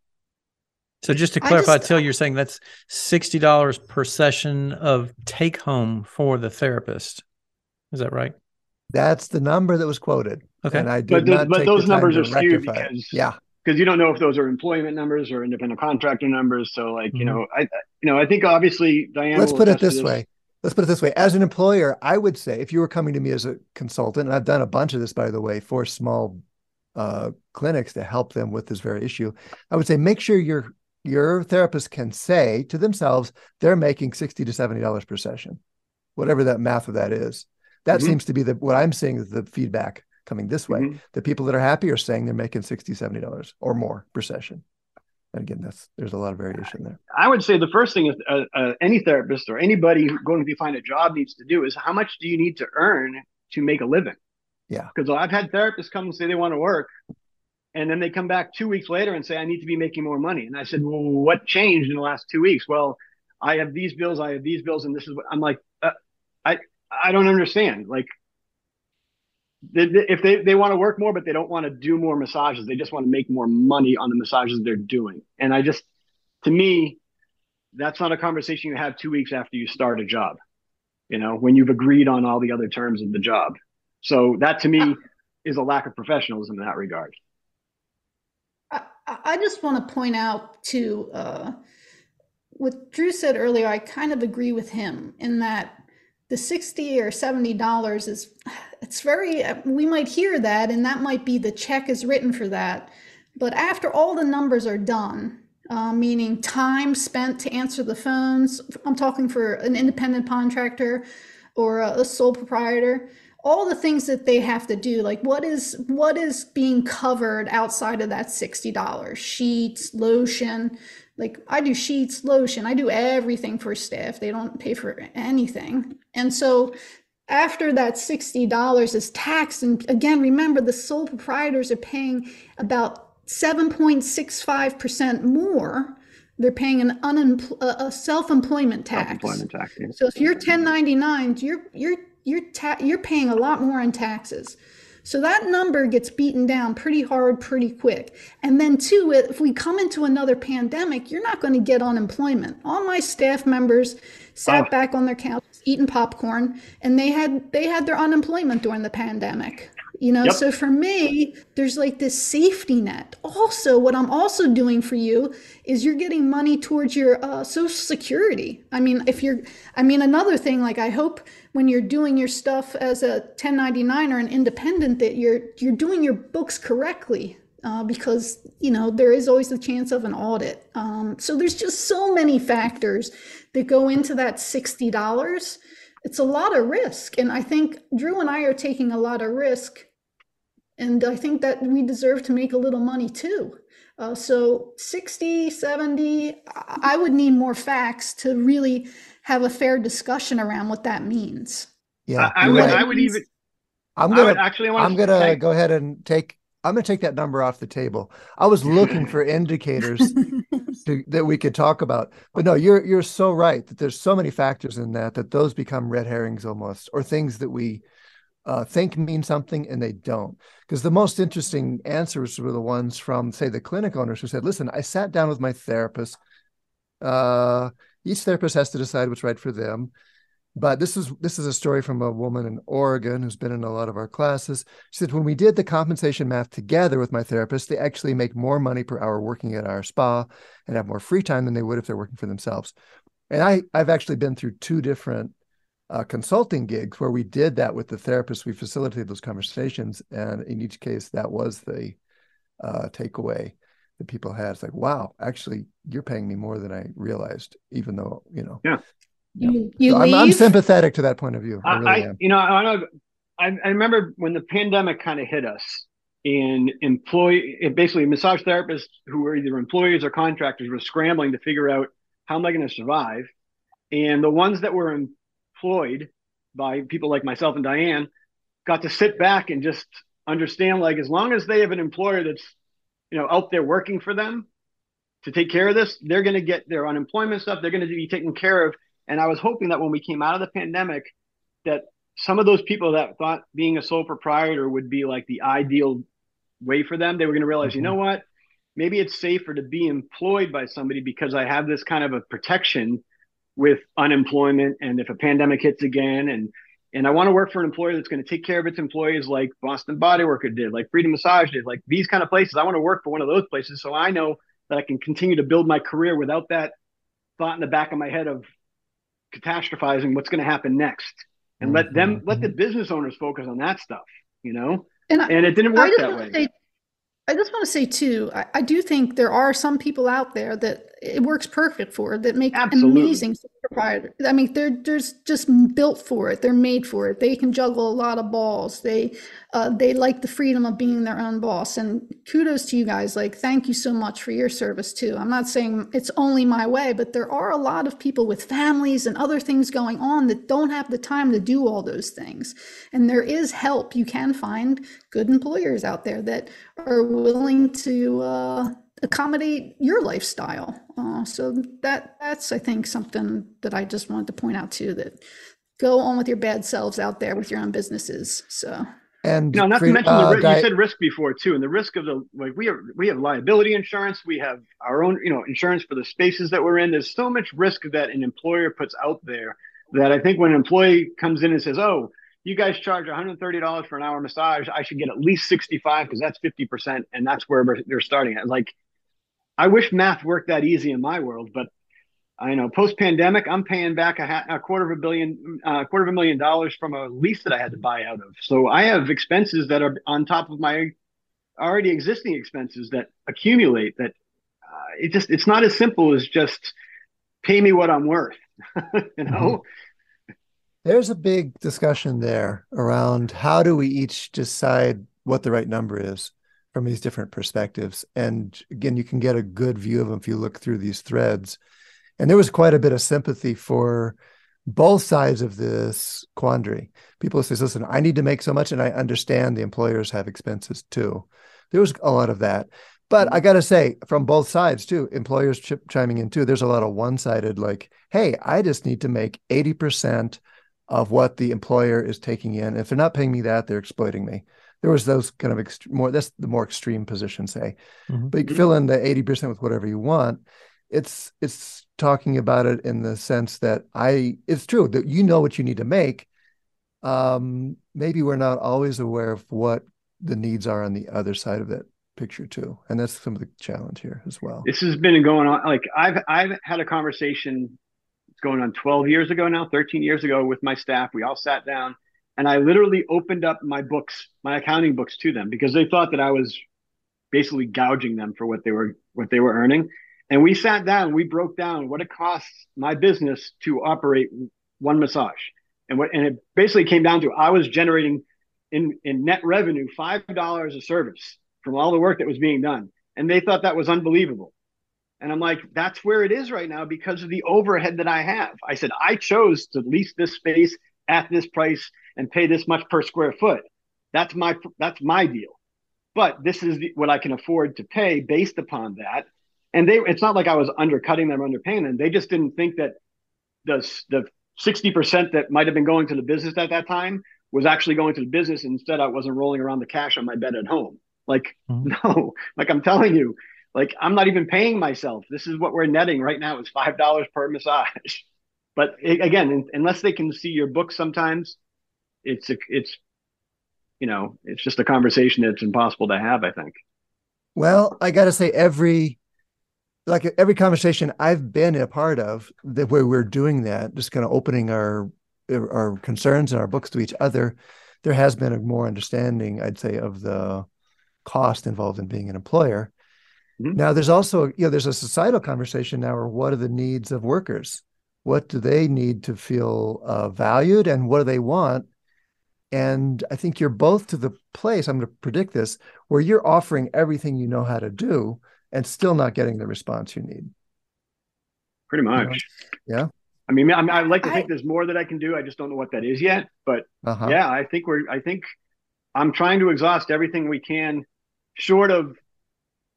So just to clarify, just, Til, you're saying that's sixty dollars per session of take home for the therapist. Is that right? That's the number that was quoted. Okay, and I did but, but those numbers are skewed because yeah, because you don't know if those are employment numbers or independent contractor numbers. So like mm-hmm. you know, I you know I think obviously Diane. Let's put it this, this way. Let's put it this way. As an employer, I would say if you were coming to me as a consultant, and I've done a bunch of this by the way for small uh, clinics to help them with this very issue, I would say make sure your your therapist can say to themselves they're making sixty to seventy dollars per session, whatever that math of that is. That mm-hmm. seems to be the what I'm seeing is the feedback coming this way. Mm-hmm. The people that are happy are saying they're making 60 70 dollars or more per session. And again, that's there's a lot of variation there. I would say the first thing is uh, uh, any therapist or anybody going to be find a job needs to do is how much do you need to earn to make a living? Yeah. Because I've had therapists come and say they want to work, and then they come back two weeks later and say I need to be making more money. And I said, well, what changed in the last two weeks? Well, I have these bills, I have these bills, and this is what I'm like. Uh, I I don't understand. Like, if they, they want to work more, but they don't want to do more massages, they just want to make more money on the massages they're doing. And I just, to me, that's not a conversation you have two weeks after you start a job, you know, when you've agreed on all the other terms of the job. So that to me is a lack of professionalism in that regard. I, just want to point out to uh, what Drew said earlier. I kind of agree with him in that the 60 or 70 dollars is it's very we might hear that and that might be the check is written for that but after all the numbers are done uh, meaning time spent to answer the phones i'm talking for an independent contractor or a, a sole proprietor all the things that they have to do like what is what is being covered outside of that $60 sheets lotion like I do sheets, lotion, I do everything for staff. They don't pay for anything. And so after that $60 is taxed, and again, remember the sole proprietors are paying about 7.65% more. They're paying an unempl- a self-employment tax. Self-employment tax yeah. So if you're 1099, you're you're you're ta- you're paying a lot more in taxes. So that number gets beaten down pretty hard, pretty quick. And then, two, if we come into another pandemic, you're not going to get unemployment. All my staff members sat oh. back on their couches eating popcorn, and they had they had their unemployment during the pandemic. You know, yep. so for me, there's like this safety net. Also, what I'm also doing for you is you're getting money towards your uh, social security. I mean, if you're, I mean, another thing, like I hope when you're doing your stuff as a 1099 or an independent that you're you're doing your books correctly uh, because you know there is always the chance of an audit. Um, so there's just so many factors that go into that $60 it's a lot of risk and i think drew and i are taking a lot of risk and i think that we deserve to make a little money too. Uh, so 60 70 i would need more facts to really have a fair discussion around what that means. Yeah, I, I would. Right. I would even. I'm gonna actually. I'm gonna take, go ahead and take. I'm gonna take that number off the table. I was looking for indicators to, that we could talk about, but no, you're you're so right that there's so many factors in that that those become red herrings almost, or things that we uh, think mean something and they don't. Because the most interesting answers were the ones from, say, the clinic owners who said, "Listen, I sat down with my therapist." Uh, each therapist has to decide what's right for them but this is this is a story from a woman in Oregon who's been in a lot of our classes. She said when we did the compensation math together with my therapist, they actually make more money per hour working at our spa and have more free time than they would if they're working for themselves. And I I've actually been through two different uh, consulting gigs where we did that with the therapist. We facilitated those conversations, and in each case, that was the uh, takeaway that people had. It's like, wow, actually, you're paying me more than I realized, even though you know. Yeah. You, you so I'm, I'm, sympathetic to that point of view. I, I, really I you know, I, I, I remember when the pandemic kind of hit us, and employee basically massage therapists who were either employees or contractors were scrambling to figure out how am I going to survive? And the ones that were employed by people like myself and Diane got to sit back and just understand like as long as they have an employer that's you know out there working for them to take care of this, they're going to get their unemployment stuff. They're going to be taken care of. And I was hoping that when we came out of the pandemic, that some of those people that thought being a sole proprietor would be like the ideal way for them, they were going to realize, mm-hmm. you know what? Maybe it's safer to be employed by somebody because I have this kind of a protection with unemployment and if a pandemic hits again and and I want to work for an employer that's going to take care of its employees like Boston Bodyworker did, like Freedom Massage did, like these kind of places. I want to work for one of those places so I know that I can continue to build my career without that thought in the back of my head of catastrophizing what's going to happen next and mm-hmm. let them let the business owners focus on that stuff you know and, I, and it didn't work that way say, I just want to say too, I, I, do think there are some people out there that it works perfect for that make Absolutely. amazing proprietors. I mean, they're there's just built for it. They're made for it. They can juggle a lot of balls. They uh, they like the freedom of being their own boss. And kudos to you guys. Like, thank you so much for your service too. I'm not saying it's only my way, but there are a lot of people with families and other things going on that don't have the time to do all those things. And there is help. You can find good employers out there that are willing to. Uh, accommodate your lifestyle. Uh, so that that's I think something that I just wanted to point out too that go on with your bad selves out there with your own businesses. So and no, not to mention uh, the risk. you said risk before too, and the risk of the like we have we have liability insurance, we have our own you know insurance for the spaces that we're in. There's so much risk that an employer puts out there that I think when an employee comes in and says, "Oh, you guys charge $130 for an hour massage, I should get at least 65 because that's 50%, and that's where they're starting at." Like I wish math worked that easy in my world, but I know post pandemic, I'm paying back a, ha- a, quarter of a billion, uh, quarter of a million dollars from a lease that I had to buy out of. So I have expenses that are on top of my already existing expenses that accumulate. That uh, it just it's not as simple as just pay me what I'm worth. you know. Mm-hmm. There's a big discussion there around how do we each decide what the right number is from these different perspectives. And again, you can get a good view of them if you look through these threads. And there was quite a bit of sympathy for both sides of this quandary. People say, listen, I need to make so much, and I understand the employers have expenses too. There was a lot of that. But I mm-hmm. got to say, from both sides too, employers ch- chiming in too, there's a lot of one sided, like, hey, I just need to make 80% of what the employer is taking in. If they're not paying me that, they're exploiting me there was those kind of ext- more that's the more extreme position say. Mm-hmm. but you can fill in the 80% with whatever you want it's it's talking about it in the sense that i it's true that you know what you need to make. Um maybe we're not always aware of what the needs are on the other side of that picture too and that's some of the challenge here as well. This has been going on like i've i've had a conversation it's going on 12 years ago now 13 years ago with my staff. We all sat down and I literally opened up my books, my accounting books to them because they thought that I was basically gouging them for what they were what they were earning. And we sat down, we broke down what it costs my business to operate one massage. And what and it basically came down to I was generating in in net revenue five dollars a service from all the work that was being done. And they thought that was unbelievable. And I'm like, that's where it is right now because of the overhead that I have. I said, I chose to lease this space at this price and pay this much per square foot. That's my that's my deal. But this is the, what I can afford to pay based upon that. And they it's not like I was undercutting them, underpaying them. They just didn't think that the the 60% that might have been going to the business at that time was actually going to the business. Instead, I wasn't rolling around the cash on my bed at home. Like, mm-hmm. no, like I'm telling you, like I'm not even paying myself. This is what we're netting right now is five dollars per massage. But again, unless they can see your book, sometimes it's a, it's you know it's just a conversation that's impossible to have. I think. Well, I got to say, every like every conversation I've been a part of that where we're doing that, just kind of opening our our concerns and our books to each other, there has been a more understanding, I'd say, of the cost involved in being an employer. Mm-hmm. Now, there's also you know there's a societal conversation now, or what are the needs of workers? What do they need to feel uh, valued, and what do they want? And I think you're both to the place, I'm going to predict this, where you're offering everything you know how to do and still not getting the response you need. Pretty much. Yeah. I mean, I, mean, I like to think I, there's more that I can do. I just don't know what that is yet. But uh-huh. yeah, I think we're, I think I'm trying to exhaust everything we can short of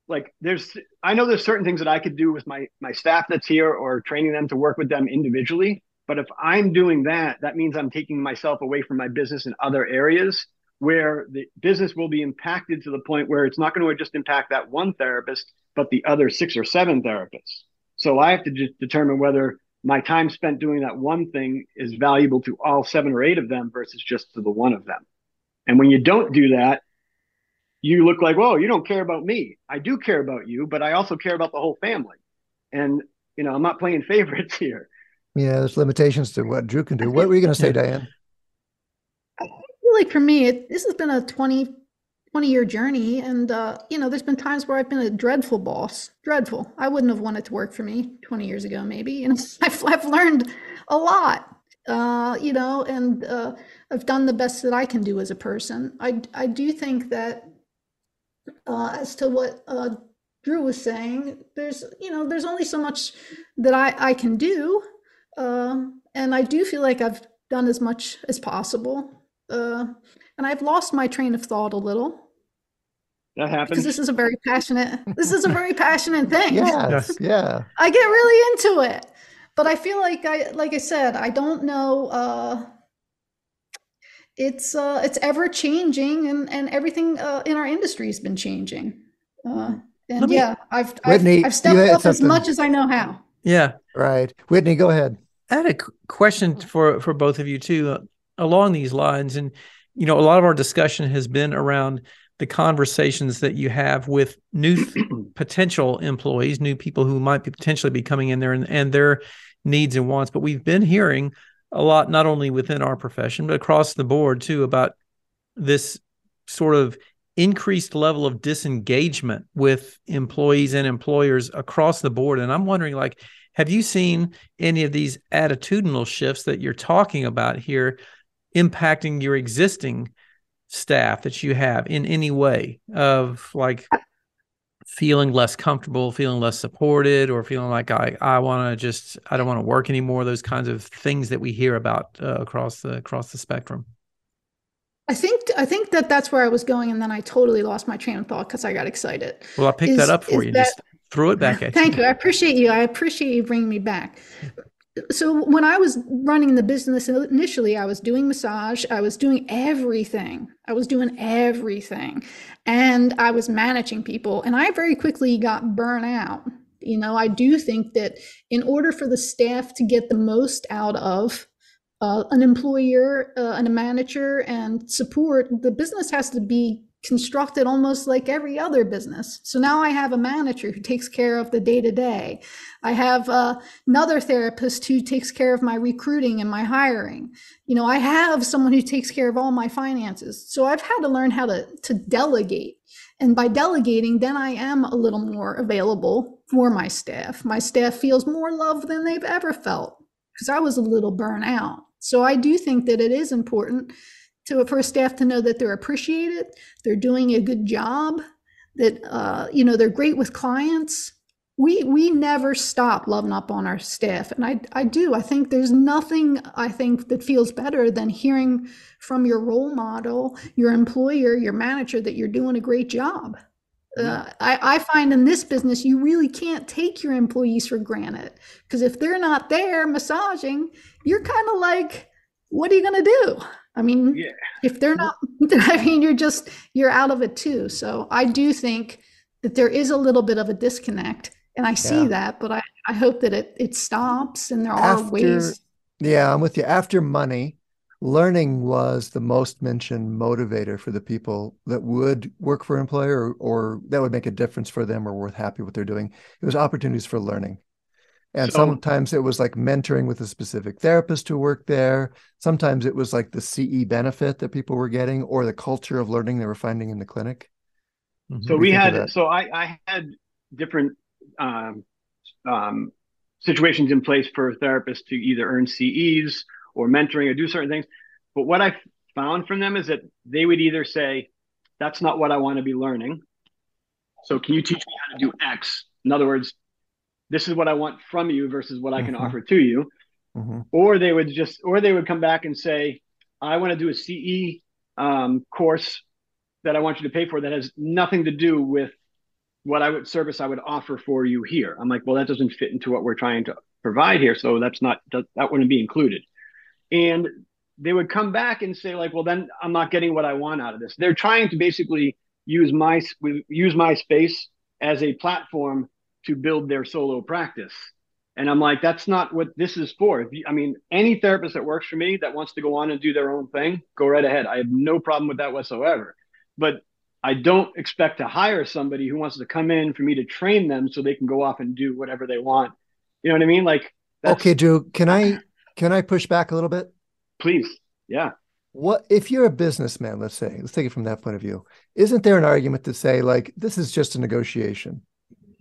like there's i know there's certain things that i could do with my my staff that's here or training them to work with them individually but if i'm doing that that means i'm taking myself away from my business in other areas where the business will be impacted to the point where it's not going to just impact that one therapist but the other six or seven therapists. So i have to just determine whether my time spent doing that one thing is valuable to all seven or eight of them versus just to the one of them. And when you don't do that you look like, well, you don't care about me. I do care about you, but I also care about the whole family. And, you know, I'm not playing favorites here. Yeah, there's limitations to what Drew can do. What were you going to say, Diane? I feel like for me, it, this has been a 20, 20 year journey. And, uh, you know, there's been times where I've been a dreadful boss. Dreadful. I wouldn't have wanted to work for me 20 years ago, maybe. And I've, I've learned a lot, uh, you know, and uh, I've done the best that I can do as a person. I, I do think that uh, as to what uh, Drew was saying, there's you know there's only so much that I I can do, uh, and I do feel like I've done as much as possible, uh, and I've lost my train of thought a little. That happens because this is a very passionate. This is a very passionate thing. yes, yeah. I get really into it, but I feel like I like I said I don't know uh, it's uh, it's ever changing, and and everything uh, in our industry has been changing. Uh, and me, yeah, I've Whitney, I've, I've stepped up something. as much as I know how. Yeah, right. Whitney, go ahead. I had a question for for both of you too, uh, along these lines, and you know, a lot of our discussion has been around the conversations that you have with new potential employees, new people who might be potentially be coming in there and, and their needs and wants. But we've been hearing a lot, not only within our profession, but across the board too, about this sort of increased level of disengagement with employees and employers across the board. And I'm wondering, like, have you seen any of these attitudinal shifts that you're talking about here impacting your existing staff that you have in any way of like feeling less comfortable, feeling less supported, or feeling like I I want to just I don't want to work anymore. Those kinds of things that we hear about uh, across the across the spectrum. I think I think that that's where I was going, and then I totally lost my train of thought because I got excited. Well, I picked is, that up for you. That, just throw it back at thank you. Thank you. I appreciate you. I appreciate you bringing me back so when I was running the business initially, I was doing massage, I was doing everything. I was doing everything. And I was managing people. And I very quickly got burnt out. You know, I do think that in order for the staff to get the most out of uh, an employer uh, and a manager and support, the business has to be constructed almost like every other business. So now I have a manager who takes care of the day to day. I have uh, another therapist who takes care of my recruiting and my hiring. You know, I have someone who takes care of all my finances. So I've had to learn how to, to delegate. And by delegating, then I am a little more available for my staff. My staff feels more love than they've ever felt because I was a little burnt out. So I do think that it is important to for staff to know that they're appreciated, they're doing a good job, that uh, you know they're great with clients. We we never stop loving up on our staff, and I I do. I think there's nothing I think that feels better than hearing from your role model, your employer, your manager that you're doing a great job. Uh, I, I, find in this business you really can't take your employees for granted because if they're not there massaging, you're kind of like, what are you going to do? I mean, yeah. if they're not, I mean, you're just, you're out of it too. So I do think that there is a little bit of a disconnect. And I see yeah. that, but I, I hope that it, it stops and there After, are ways. Yeah, I'm with you. After money, learning was the most mentioned motivator for the people that would work for an employer or, or, that would make a difference for them or worth happy with what they're doing. It was opportunities for learning. And so, sometimes it was like mentoring with a specific therapist who worked there. Sometimes it was like the CE benefit that people were getting or the culture of learning they were finding in the clinic. Mm-hmm. So we had, so I, I had different um, um, situations in place for therapists to either earn CEs or mentoring or do certain things. But what I found from them is that they would either say, That's not what I want to be learning. So can you teach me how to do X? In other words, this is what I want from you versus what I can mm-hmm. offer to you. Mm-hmm. Or they would just, or they would come back and say, I want to do a CE um, course that I want you to pay for that has nothing to do with what I would service I would offer for you here. I'm like, well, that doesn't fit into what we're trying to provide here, so that's not that, that wouldn't be included. And they would come back and say like, well, then I'm not getting what I want out of this. They're trying to basically use my use my space as a platform to build their solo practice. And I'm like, that's not what this is for. You, I mean, any therapist that works for me that wants to go on and do their own thing, go right ahead. I have no problem with that whatsoever. But I don't expect to hire somebody who wants to come in for me to train them so they can go off and do whatever they want. You know what I mean? Like, okay, Drew, can I can I push back a little bit? Please, yeah. What if you're a businessman? Let's say, let's take it from that point of view. Isn't there an argument to say like this is just a negotiation?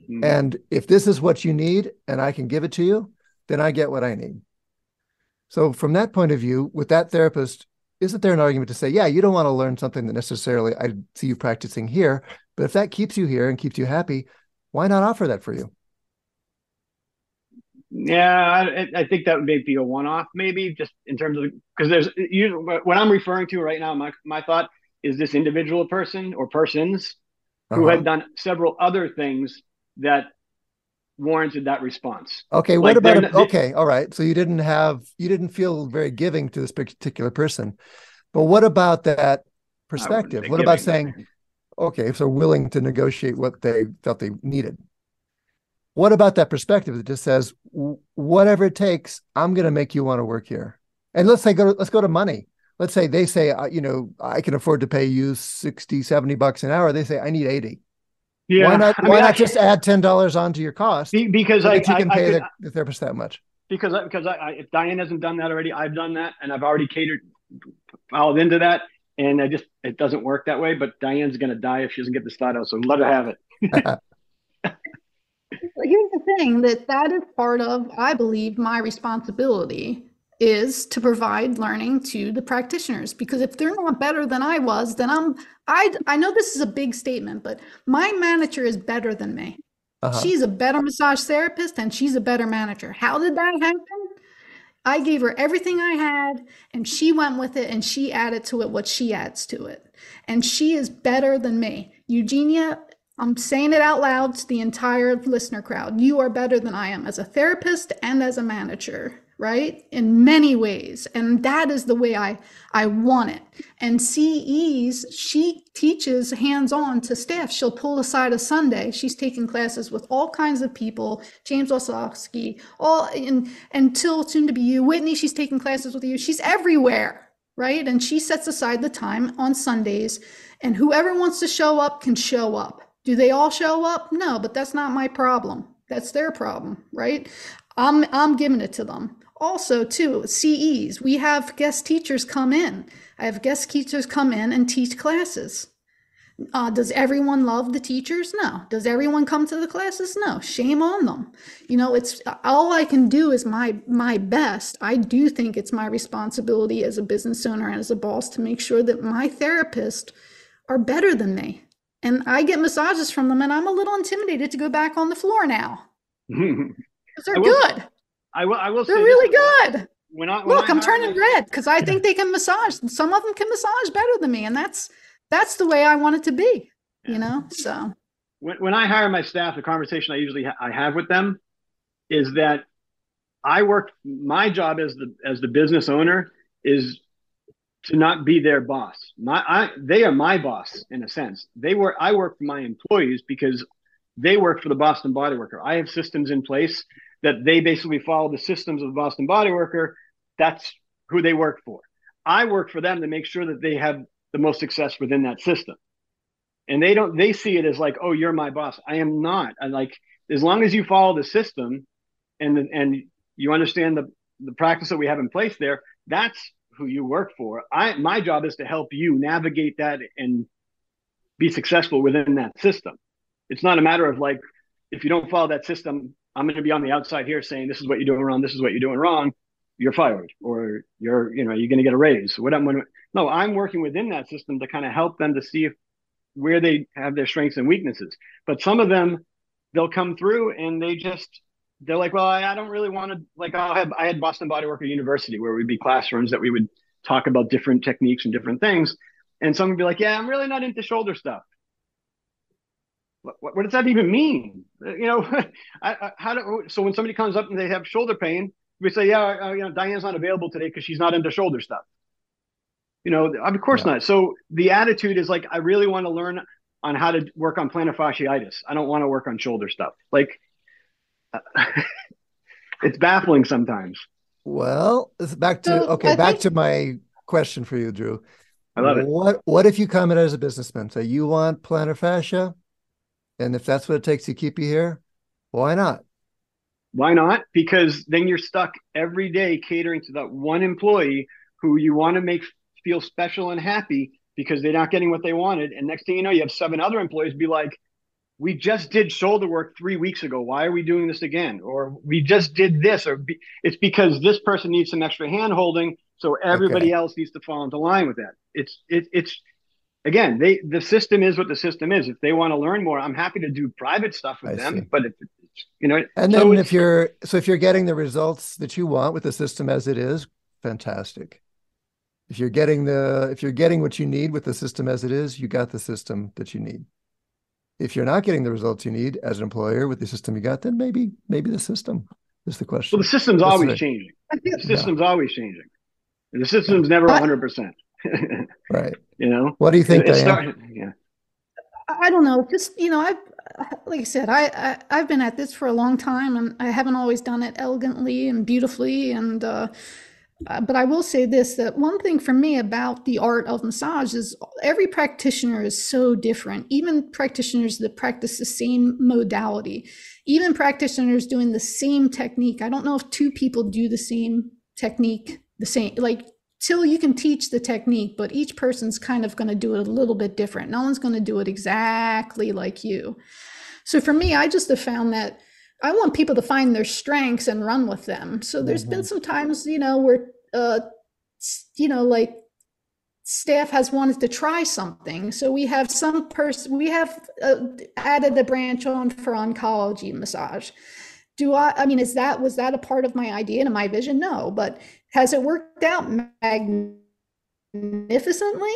Mm-hmm. And if this is what you need and I can give it to you, then I get what I need. So, from that point of view, with that therapist, isn't there an argument to say, yeah, you don't want to learn something that necessarily I see you practicing here, but if that keeps you here and keeps you happy, why not offer that for you? Yeah, I, I think that would maybe be a one-off, maybe just in terms of because there's you, what I'm referring to right now. My my thought is this individual person or persons uh-huh. who had done several other things that warranted that response. Okay, like what about a, okay, all right. So you didn't have you didn't feel very giving to this particular person. But what about that perspective? What about saying okay, if so willing to negotiate what they felt they needed? What about that perspective that just says whatever it takes, I'm going to make you want to work here. And let's say go to, let's go to money. Let's say they say uh, you know, I can afford to pay you 60, 70 bucks an hour. They say I need 80 yeah. Why not? I why mean, not I, just add ten dollars onto your cost? Because so I, you can pay could, the, the, therapist that much. Because because I, if Diane hasn't done that already, I've done that, and I've already catered, followed into that, and I just it doesn't work that way. But Diane's going to die if she doesn't get the start out, so let her have it. Here's the thing that that is part of, I believe, my responsibility is to provide learning to the practitioners because if they're not better than I was, then I'm I I know this is a big statement, but my manager is better than me. Uh-huh. She's a better massage therapist and she's a better manager. How did that happen? I gave her everything I had and she went with it and she added to it what she adds to it. And she is better than me. Eugenia, I'm saying it out loud to the entire listener crowd. You are better than I am as a therapist and as a manager right? In many ways. And that is the way i i want it. And ces she teaches hands-on to staff. She'll pull aside a sunday. She's taking classes with all kinds of people james Waslaski, all and until soon to be you. Whitney she's taking classes with you. She's everywhere right? And she sets aside the time on sundays. And whoever wants to show up can show up. Do they all show up? No but that's not my problem. That's their problem right? I'm i'm giving it to them also too ces we have guest teachers come in. I have guest teachers come in and teach classes. Uh, does everyone love the teachers? No. Does everyone come to the classes? No. Shame on them. You know it's all i can do is my my best. I do think it's my responsibility as a business owner and as a boss to make sure that my therapists are better than me. And i get massages from them and i'm a little intimidated to go back on the floor now. Because they're good I will. I will. They're really good. When I, when look, I am turning red because I think they can massage. Some of them can massage better than me, and that's that's the way I want it to be. Yeah. You know, so when when I hire my staff, the conversation I usually ha- I have with them is that I work. My job as the as the business owner is to not be their boss. My I they are my boss in a sense. They work. I work for my employees because they work for the Boston Bodyworker. I have systems in place that they basically follow the systems of the Boston Bodyworker. That's who they work for. I work for them to make sure that they have the most success within that system. And they don't they see it as like, oh, you're my boss. I am not. I like as long as you follow the system and and you understand the the practice that we have in place there, that's who you work for. I my job is to help you navigate that and be successful within that system. It's not a matter of like if you don't follow that system, I'm going to be on the outside here saying this is what you're doing wrong, this is what you're doing wrong. you're fired or you're you know you're going to get a raise. What i'm going to no i'm working within that system to kind of help them to see if where they have their strengths and weaknesses. But some of them they'll come through and they just they're like well i, I don't really want to like i have i had boston Body bodyworker university where we'd be classrooms that we would talk about different techniques and different things. And some would be like yeah i'm really not into shoulder stuff what, what, does that even mean? You know, I, I, how do so when somebody comes up and they have shoulder pain, we say, yeah, uh, you know, Diane's not available today because she's not into shoulder stuff. You know, of course yeah. not. So the attitude is like, I really want to learn on how to work on plantar fasciitis. I don't want to work on shoulder stuff. Like, it's baffling sometimes. Well, back to okay, back think... to my question for you, Drew. I love it. What What if you come in as a businessman? Say you want plantar fascia, and if that's what it takes to keep you here, why not? Why not? Because then you're stuck every day catering to that one employee who you want to make feel special and happy because they're not getting what they wanted. And next thing you know, you have seven other employees be like, we just did shoulder work three weeks ago. Why are we doing this again? Or we just did this, or be, it's because this person needs some extra hand holding. So everybody okay. else needs to fall into line with that. It's, it, it's, again, they, the system is what the system is. If they want to learn more, I'm happy to do private stuff with I them, see. but if, you know and then so if you're so if you're getting the results that you want with the system as it is fantastic if you're getting the if you're getting what you need with the system as it is you got the system that you need if you're not getting the results you need as an employer with the system you got then maybe maybe the system is the question well the system's That's always the, changing the system's yeah. always changing the system's never 100% right you know what do you think it, it started, yeah I don't know. Just you know, I like I said, I, I have been at this for a long time, and I haven't always done it elegantly and beautifully. And uh, uh, but I will say this: that one thing for me about the art of massage is every practitioner is so different. Even practitioners that practice the same modality, even practitioners doing the same technique. I don't know if two people do the same technique the same like Til you can teach the technique, but each person's kind of going to do it a little bit different. No one's going to do it exactly like you. So for me, I just have found that I want people to find their strengths and run with them. So there's mm-hmm. been some times, you know, where, uh, you know, like staff has wanted to try something. So we have some person, we have uh, added a branch on for oncology massage. Do I, I mean, is that, was that a part of my idea and my vision? No, but has it worked out magnificently?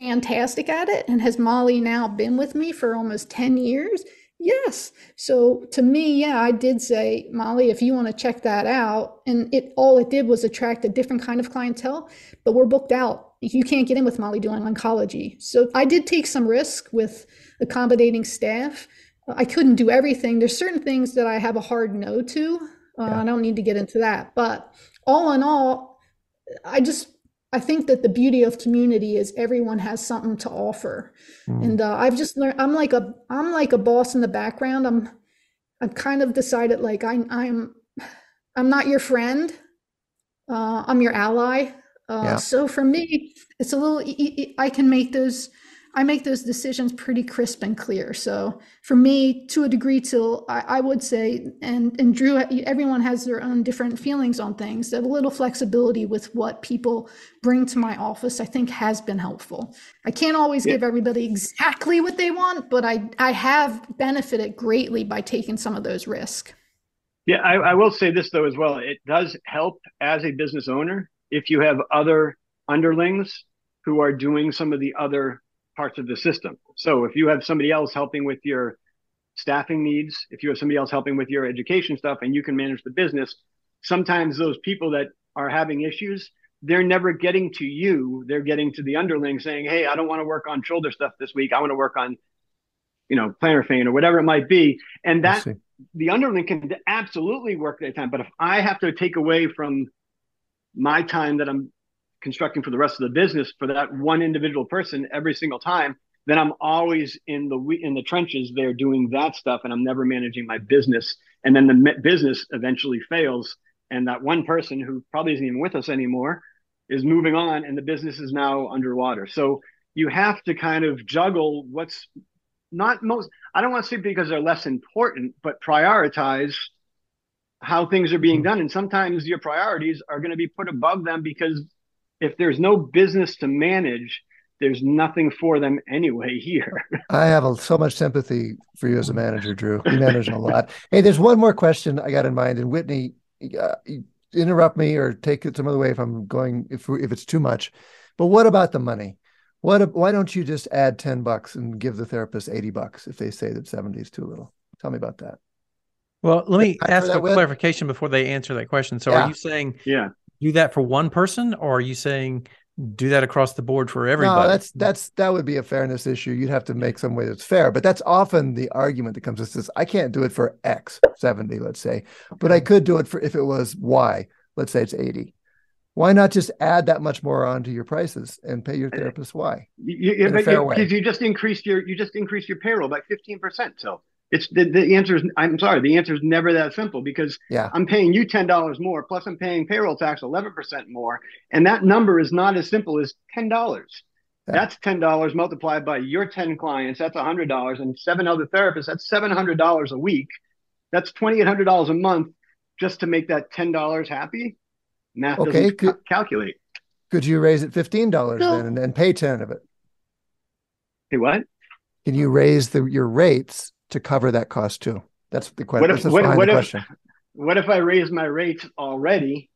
Fantastic at it. And has Molly now been with me for almost 10 years? Yes. So to me, yeah, I did say, Molly, if you want to check that out, and it all it did was attract a different kind of clientele, but we're booked out. You can't get in with Molly doing oncology. So I did take some risk with accommodating staff. I couldn't do everything. There's certain things that I have a hard no to. Uh, yeah. I don't need to get into that, but all in all, I just I think that the beauty of community is everyone has something to offer, mm. and uh, I've just learned. I'm like a I'm like a boss in the background. I'm I've kind of decided like I I'm I'm not your friend. Uh, I'm your ally. Uh, yeah. So for me, it's a little. I can make those I make those decisions pretty crisp and clear. So for me, to a degree, Til I, I, would say, and and Drew, everyone has their own different feelings on things. That a little flexibility with what people bring to my office, I think, has been helpful. I can't always yeah. give everybody exactly what they want, but I I have benefited greatly by taking some of those risks. Yeah, I, I will say this though as well. It does help as a business owner if you have other underlings who are doing some of the other parts of the system. So if you have somebody else helping with your staffing needs, if you have somebody else helping with your education stuff and you can manage the business, sometimes those people that are having issues, they're never getting to you. They're getting to the underling saying, Hey, I don't want to work on shoulder stuff this week. I want to work on, you know, plantar pain or whatever it might be. And that the underling can absolutely work that time. But if I have to take away from my time that I'm constructing for the rest of the business for that one individual person every single time, then I'm always in the in the trenches there doing that stuff, and I'm never managing my business. And then the business eventually fails, and that one person who probably isn't even with us anymore is moving on, and the business is now underwater. So you have to kind of juggle what's not most. I don't want to say because they're less important, but prioritize how things are being mm-hmm. done. And sometimes your priorities are going to be put above them because if there's no business to manage, there's nothing for them anyway here. I have a, so much sympathy for you as a manager, Drew. You manage a lot. Hey, there's one more question I got in mind, and Whitney, uh, interrupt me or take it some other way if I'm going if if it's too much. But what about the money? What why don't you just add ten bucks and give the therapist eighty bucks if they say that seventy is too little? Tell me about that. Well, let me ask a clarification before they answer that question. So, yeah. are you saying yeah do that for one person, or are you saying do that across the board for everybody. No, that's that's that would be a fairness issue. You'd have to make some way that's fair, but that's often the argument that comes with this. I can't do it for X seventy, let's say, but I could do it for if it was Y. Let's say it's eighty. Why not just add that much more onto your prices and pay your therapist Y? You, you, because you just increased your you just increased your payroll by fifteen percent. So it's the, the answer is I'm sorry, the answer is never that simple because yeah. I'm paying you ten dollars more, plus I'm paying payroll tax eleven percent more, and that number is not as simple as ten dollars. Yeah. That's ten dollars multiplied by your ten clients. That's hundred dollars, and seven other therapists. That's seven hundred dollars a week. That's twenty eight hundred dollars a month just to make that ten dollars happy. Math okay, doesn't could, ca- calculate. Could you raise it fifteen dollars no. then and, and pay ten of it? Hey, what? Can you raise the your rates to cover that cost too? That's the question. What if, what, what if, what if I raise my rates already?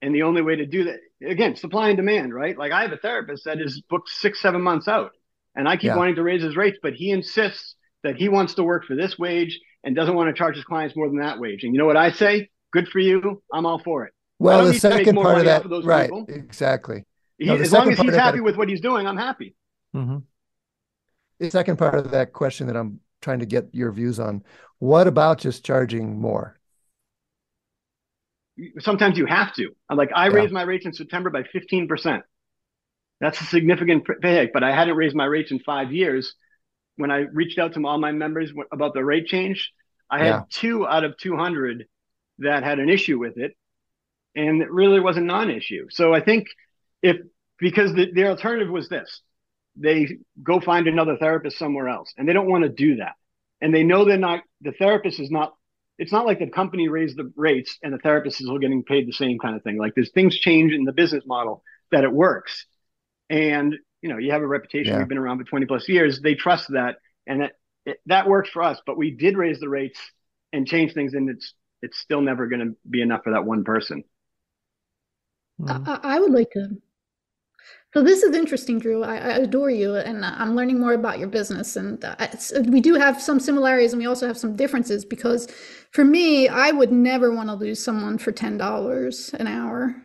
And the only way to do that, again, supply and demand, right? Like I have a therapist that is booked six, seven months out, and I keep yeah. wanting to raise his rates, but he insists that he wants to work for this wage and doesn't want to charge his clients more than that wage. And you know what I say? Good for you. I'm all for it. Well, the second part of that, of right? People. Exactly. He, no, as long as he's happy that, with what he's doing, I'm happy. Mm-hmm. The second part of that question that I'm trying to get your views on. What about just charging more? Sometimes you have to. Like I yeah. raised my rates in September by 15%. That's a significant pay hike, but I hadn't raised my rates in five years. When I reached out to all my members about the rate change, I had yeah. two out of 200 that had an issue with it. And it really was a non issue. So I think if, because the, the alternative was this they go find another therapist somewhere else and they don't want to do that. And they know they're not the therapist is not it's not like the company raised the rates and the therapist is still getting paid the same kind of thing. Like there's things change in the business model that it works. And you know you have a reputation yeah. you've been around for 20 plus years they trust that and that it, that works for us but we did raise the rates and change things and it's it's still never going to be enough for that one person. Mm-hmm. I, I would like to so this is interesting, Drew. I, I, adore you, and I'm learning more about your business. And uh, we do have some similarities, and we also have some differences. Because for me, I would never want to lose someone for ten dollars an hour.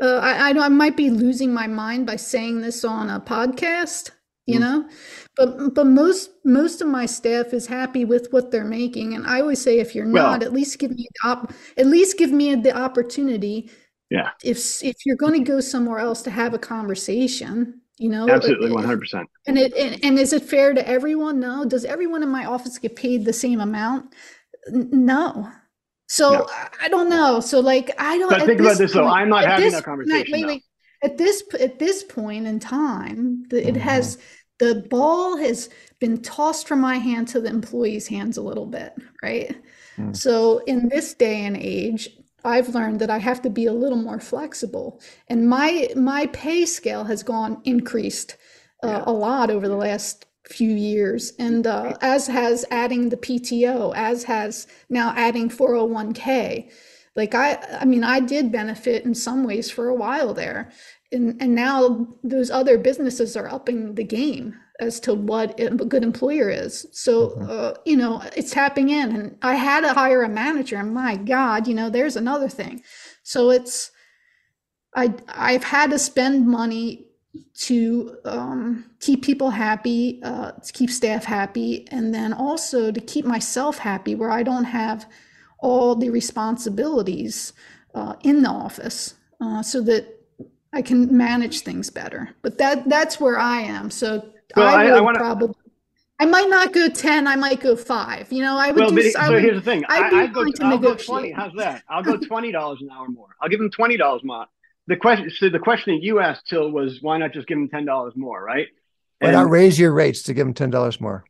Uh, I, I, I might be losing my mind by saying this on a podcast, you mm. know, but but most most of my staff is happy with what they're making, and I always say, if you're well, not, at least give me the op- at least give me the opportunity yeah. If if you're going to go somewhere else to have a conversation you know absolutely 100% and it and, and is it fair to everyone? No. Does everyone in my office get paid the same amount? No. So no. i don't know. So like i don't but think about this point, though. i'm not having that conversation wait, wait, at this at this point in time the, it mm-hmm. has the ball has been tossed from my hand to the employees hands a little bit right? Mm. so in this day and age I've learned that I have to be a little more flexible, and my my pay scale has gone increased uh, yeah. a lot over the last few years, and uh, as has adding the PTO, as has now adding 401k. Like I, I mean, I did benefit in some ways for a while there, and and now those other businesses are upping the game as to what a good employer is. So, mm-hmm. uh, you know, it's tapping in. And I had to hire a manager, and my God, you know, there's another thing. So it's, I I've had to spend money to um, keep people happy, uh, to keep staff happy, and then also to keep myself happy, where I don't have all the responsibilities uh, in the office, uh, so that I can manage things better. But that that's where I am. So well, I, I would I wanna... probably. I might not go ten. I might go five. You know, I would well, do. so would, here's the thing. I'd I, go, I'll go twenty. How's that? I'll go twenty dollars an hour more. I'll give them twenty dollars more. The question. So the question that you asked, Til, was why not just give them ten dollars more, right? Why not raise your rates to give them ten dollars more?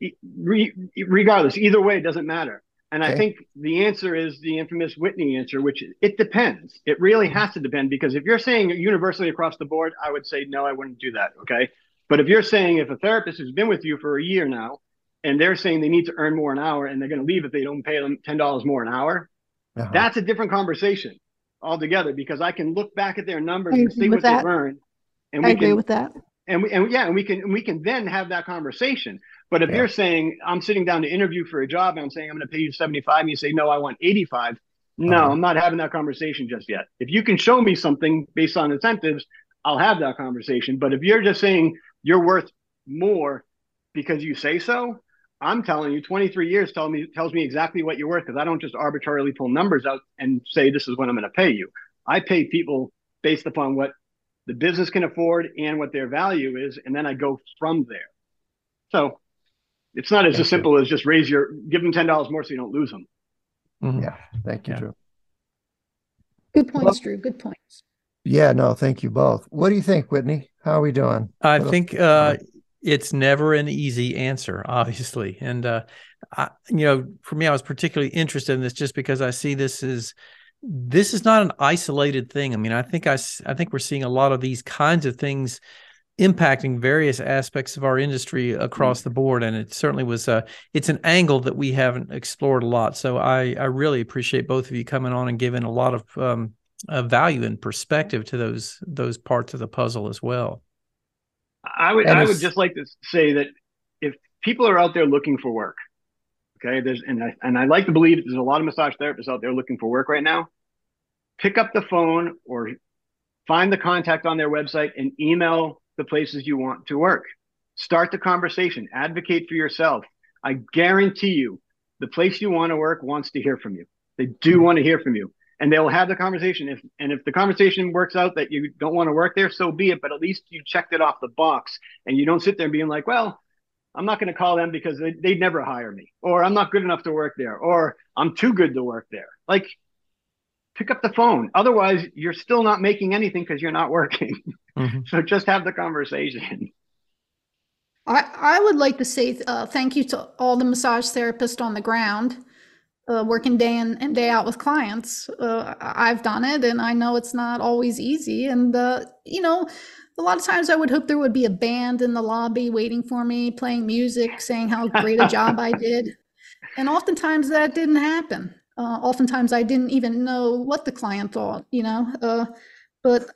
Re, regardless, either way, it doesn't matter. And okay. I think the answer is the infamous Whitney answer, which it depends. It really mm-hmm. has to depend because if you're saying universally across the board, I would say no, I wouldn't do that. Okay. But if you're saying if a therapist has been with you for a year now and they're saying they need to earn more an hour and they're going to leave if they don't pay them $10 more an hour, uh-huh. that's a different conversation altogether because I can look back at their numbers and see what that. they've earned. And we I agree can, with that. And we, and yeah, and we can, and we can then have that conversation. But if yeah. you're saying I'm sitting down to interview for a job and I'm saying I'm going to pay you 75 and you say, no, I want 85. No, uh-huh. I'm not having that conversation just yet. If you can show me something based on incentives, I'll have that conversation. But if you're just saying you're worth more because you say so, I'm telling you, 23 years tell me tells me exactly what you're worth because I don't just arbitrarily pull numbers out and say this is what I'm going to pay you. I pay people based upon what the business can afford and what their value is, and then I go from there. So it's not as, as simple as just raise your give them ten dollars more so you don't lose them. Mm-hmm. Yeah, thank you, yeah. Drew. Good points, well, Drew. Good points. Yeah, no, thank you both. What do you think, Whitney? How are we doing? I what think uh, it's never an easy answer, obviously, and uh, I, you know, for me, I was particularly interested in this just because I see this as this is not an isolated thing. I mean, I think I, I think we're seeing a lot of these kinds of things impacting various aspects of our industry across mm. the board and it certainly was uh, it's an angle that we haven't explored a lot. So i i really appreciate both of you coming on and giving a lot of um, uh, value and perspective to those those parts of the puzzle as well. I would i would just like to say that if people are out there looking for work okay there's and i and i like to believe there's a lot of massage therapists out there looking for work right now. Pick up the phone or find the contact on their website and email the places you want to work. Start the conversation, advocate for yourself. I guarantee you, the place you want to work wants to hear from you. They do want to hear from you. And they'll have the conversation. If and if the conversation works out that you don't want to work there, so be it. But at least you checked it off the box and you don't sit there being like, well, I'm not going to call them because they, they'd never hire me, or I'm not good enough to work there, or I'm too good to work there. Like, pick up the phone. Otherwise, you're still not making anything because you're not working. Mm-hmm. so just have the conversation. I, I would like to say uh, thank you to all the massage therapists on the ground, uh, working day in and day out with clients. Uh, I've done it, and I know it's not always easy. And uh, you know, a lot of times I would hope there would be a band in the lobby waiting for me, playing music, saying how great a job I did. And oftentimes that didn't happen. Uh, oftentimes I didn't even know what the client thought. You know, uh, but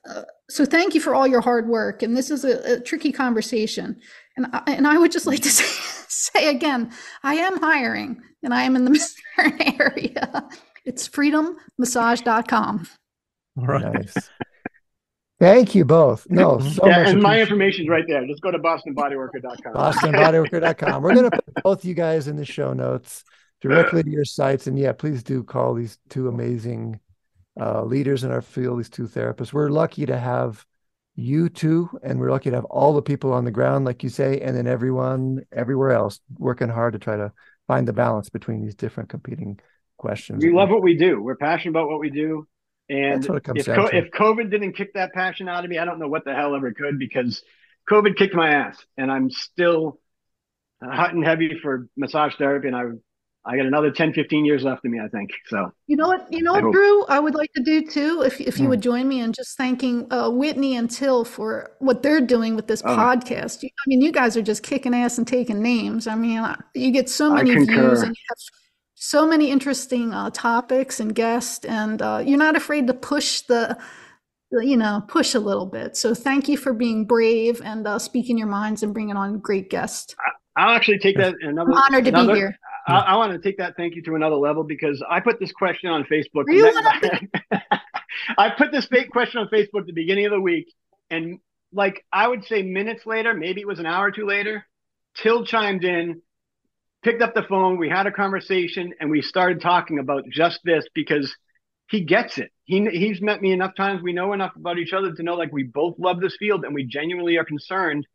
so thank you for all your hard work. And this is a, a tricky conversation. And I, and I would just like to say, say again, I am hiring and I am in the Midland area. It's freedommassage.com. All right. Nice. Thank you both. No, so yeah, and my information is right there. Just go to bostonbodyworker.com. Bostonbodyworker.com. We're going to put both you guys in the show notes directly to your sites. And yeah, please do call these two amazing uh, leaders in our field, these two therapists. We're lucky to have you two, and we're lucky to have all the people on the ground, like you say, and then everyone everywhere else working hard to try to find the balance between these different competing questions. We love what we do. We're passionate about what we do. And if, co- if COVID didn't kick that passion out of me, I don't know what the hell ever could because COVID kicked my ass and I'm still hot and heavy for massage therapy. And I I got another 10, 15 years left in me, I think. So you know what, you know what, Drew, I would like to do too, if if you mm. would join me in just thanking uh, Whitney and Til for what they're doing with this oh. podcast. I mean, you guys are just kicking ass and taking names. I mean, you get so many views and you have so many interesting uh, topics and guests, and uh, you're not afraid to push the you know push a little bit so thank you for being brave and uh, speaking your minds and bringing on great guests i'll actually take that another I'm honored to another, be here I, I, want to take that thank you to another level because I put this question on Facebook. I put this fake question on Facebook at the beginning of the week, and like I would say minutes later, maybe it was an hour or two later, Til chimed in, picked up the phone, we had a conversation, and we started talking about just this because he gets it. He he's met me enough times. We know enough about each other to know like we both love this field and we genuinely are concerned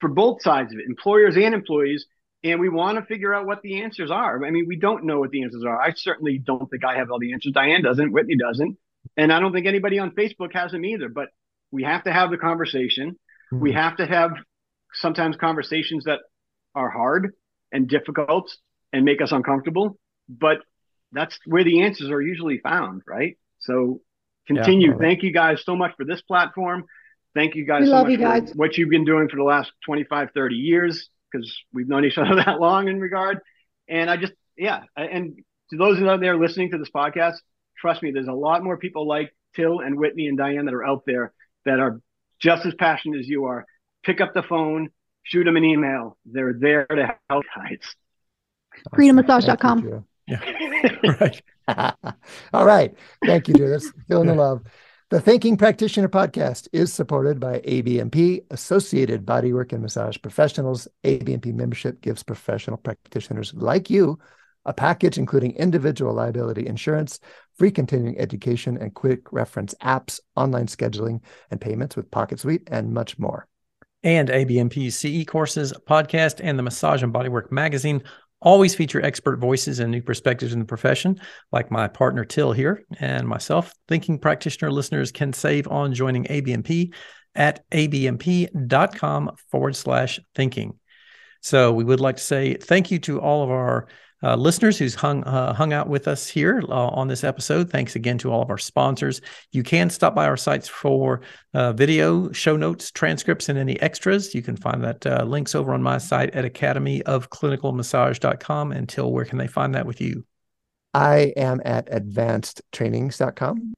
for both sides of it, employers and employees and we want to figure out what the answers are. I mean, we don't know what the answers are. I certainly don't think I have all the answers. Diane doesn't, Whitney doesn't, and I don't think anybody on Facebook has them either. But we have to have the conversation. Mm-hmm. We have to have sometimes conversations that are hard and difficult and make us uncomfortable. But that's where the answers are usually found, right? So continue. Yeah. Thank you guys so much for this platform. Thank you guys We so love much you for guys. what you've been doing for the last 25, 30 years because we've known each other that long in regard. And I just, yeah. And to those out there listening to this podcast, trust me, there's a lot more people like Til and Whitney and Diane that are out there that are just as passionate as you are. Pick up the phone, shoot them an email. They're there to help guys. freedommassage.com. Thank right. you, All right. Thank you, Drew. That's feeling the love. The Thinking Practitioner podcast is supported by ABMP, Associated Bodywork and Massage Professionals. ABMP membership gives professional practitioners like you a package including individual liability insurance, free continuing education, and quick reference apps, online scheduling and payments with PocketSuite, and much more. And ABMP's CE courses, podcast, and the Massage and Bodywork magazine always feature expert voices and new perspectives in the profession, like my partner Til here and myself. Thinking practitioner listeners can save on joining ABMP at abmp.com forward slash thinking. So we would like to say thank you to all of our uh, listeners who's hung uh, hung out with us here uh, on this episode. Thanks again to all of our sponsors. You can stop by our sites for uh, video, show notes, transcripts, and any extras. You can find that uh, links over on my site at academyofclinicalmassage.com. Until where can they find that with you? I am at advancedtrainings.com.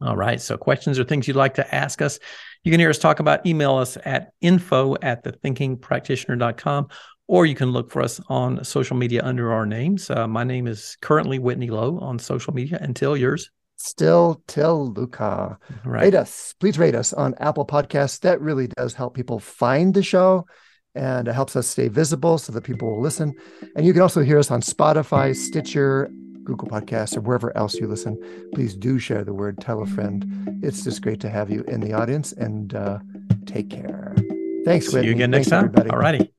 All right. So questions or things you'd like to ask us, you can hear us talk about. Email us at info at thethinkingpractitioner.com or you can look for us on social media under our names. Uh, my name is currently Whitney Lowe on social media until yours. Still Til Luchau. Right. Rate us. Please rate us on Apple Podcasts. That really does help people find the show and it helps us stay visible so that people will listen. And you can also hear us on Spotify, Stitcher, Google Podcasts, or wherever else you listen. Please do share the word, tell a friend. It's just great to have you in the audience and uh, take care. Thanks, Whitney. See Whitney. you again next Thanks, time. All righty.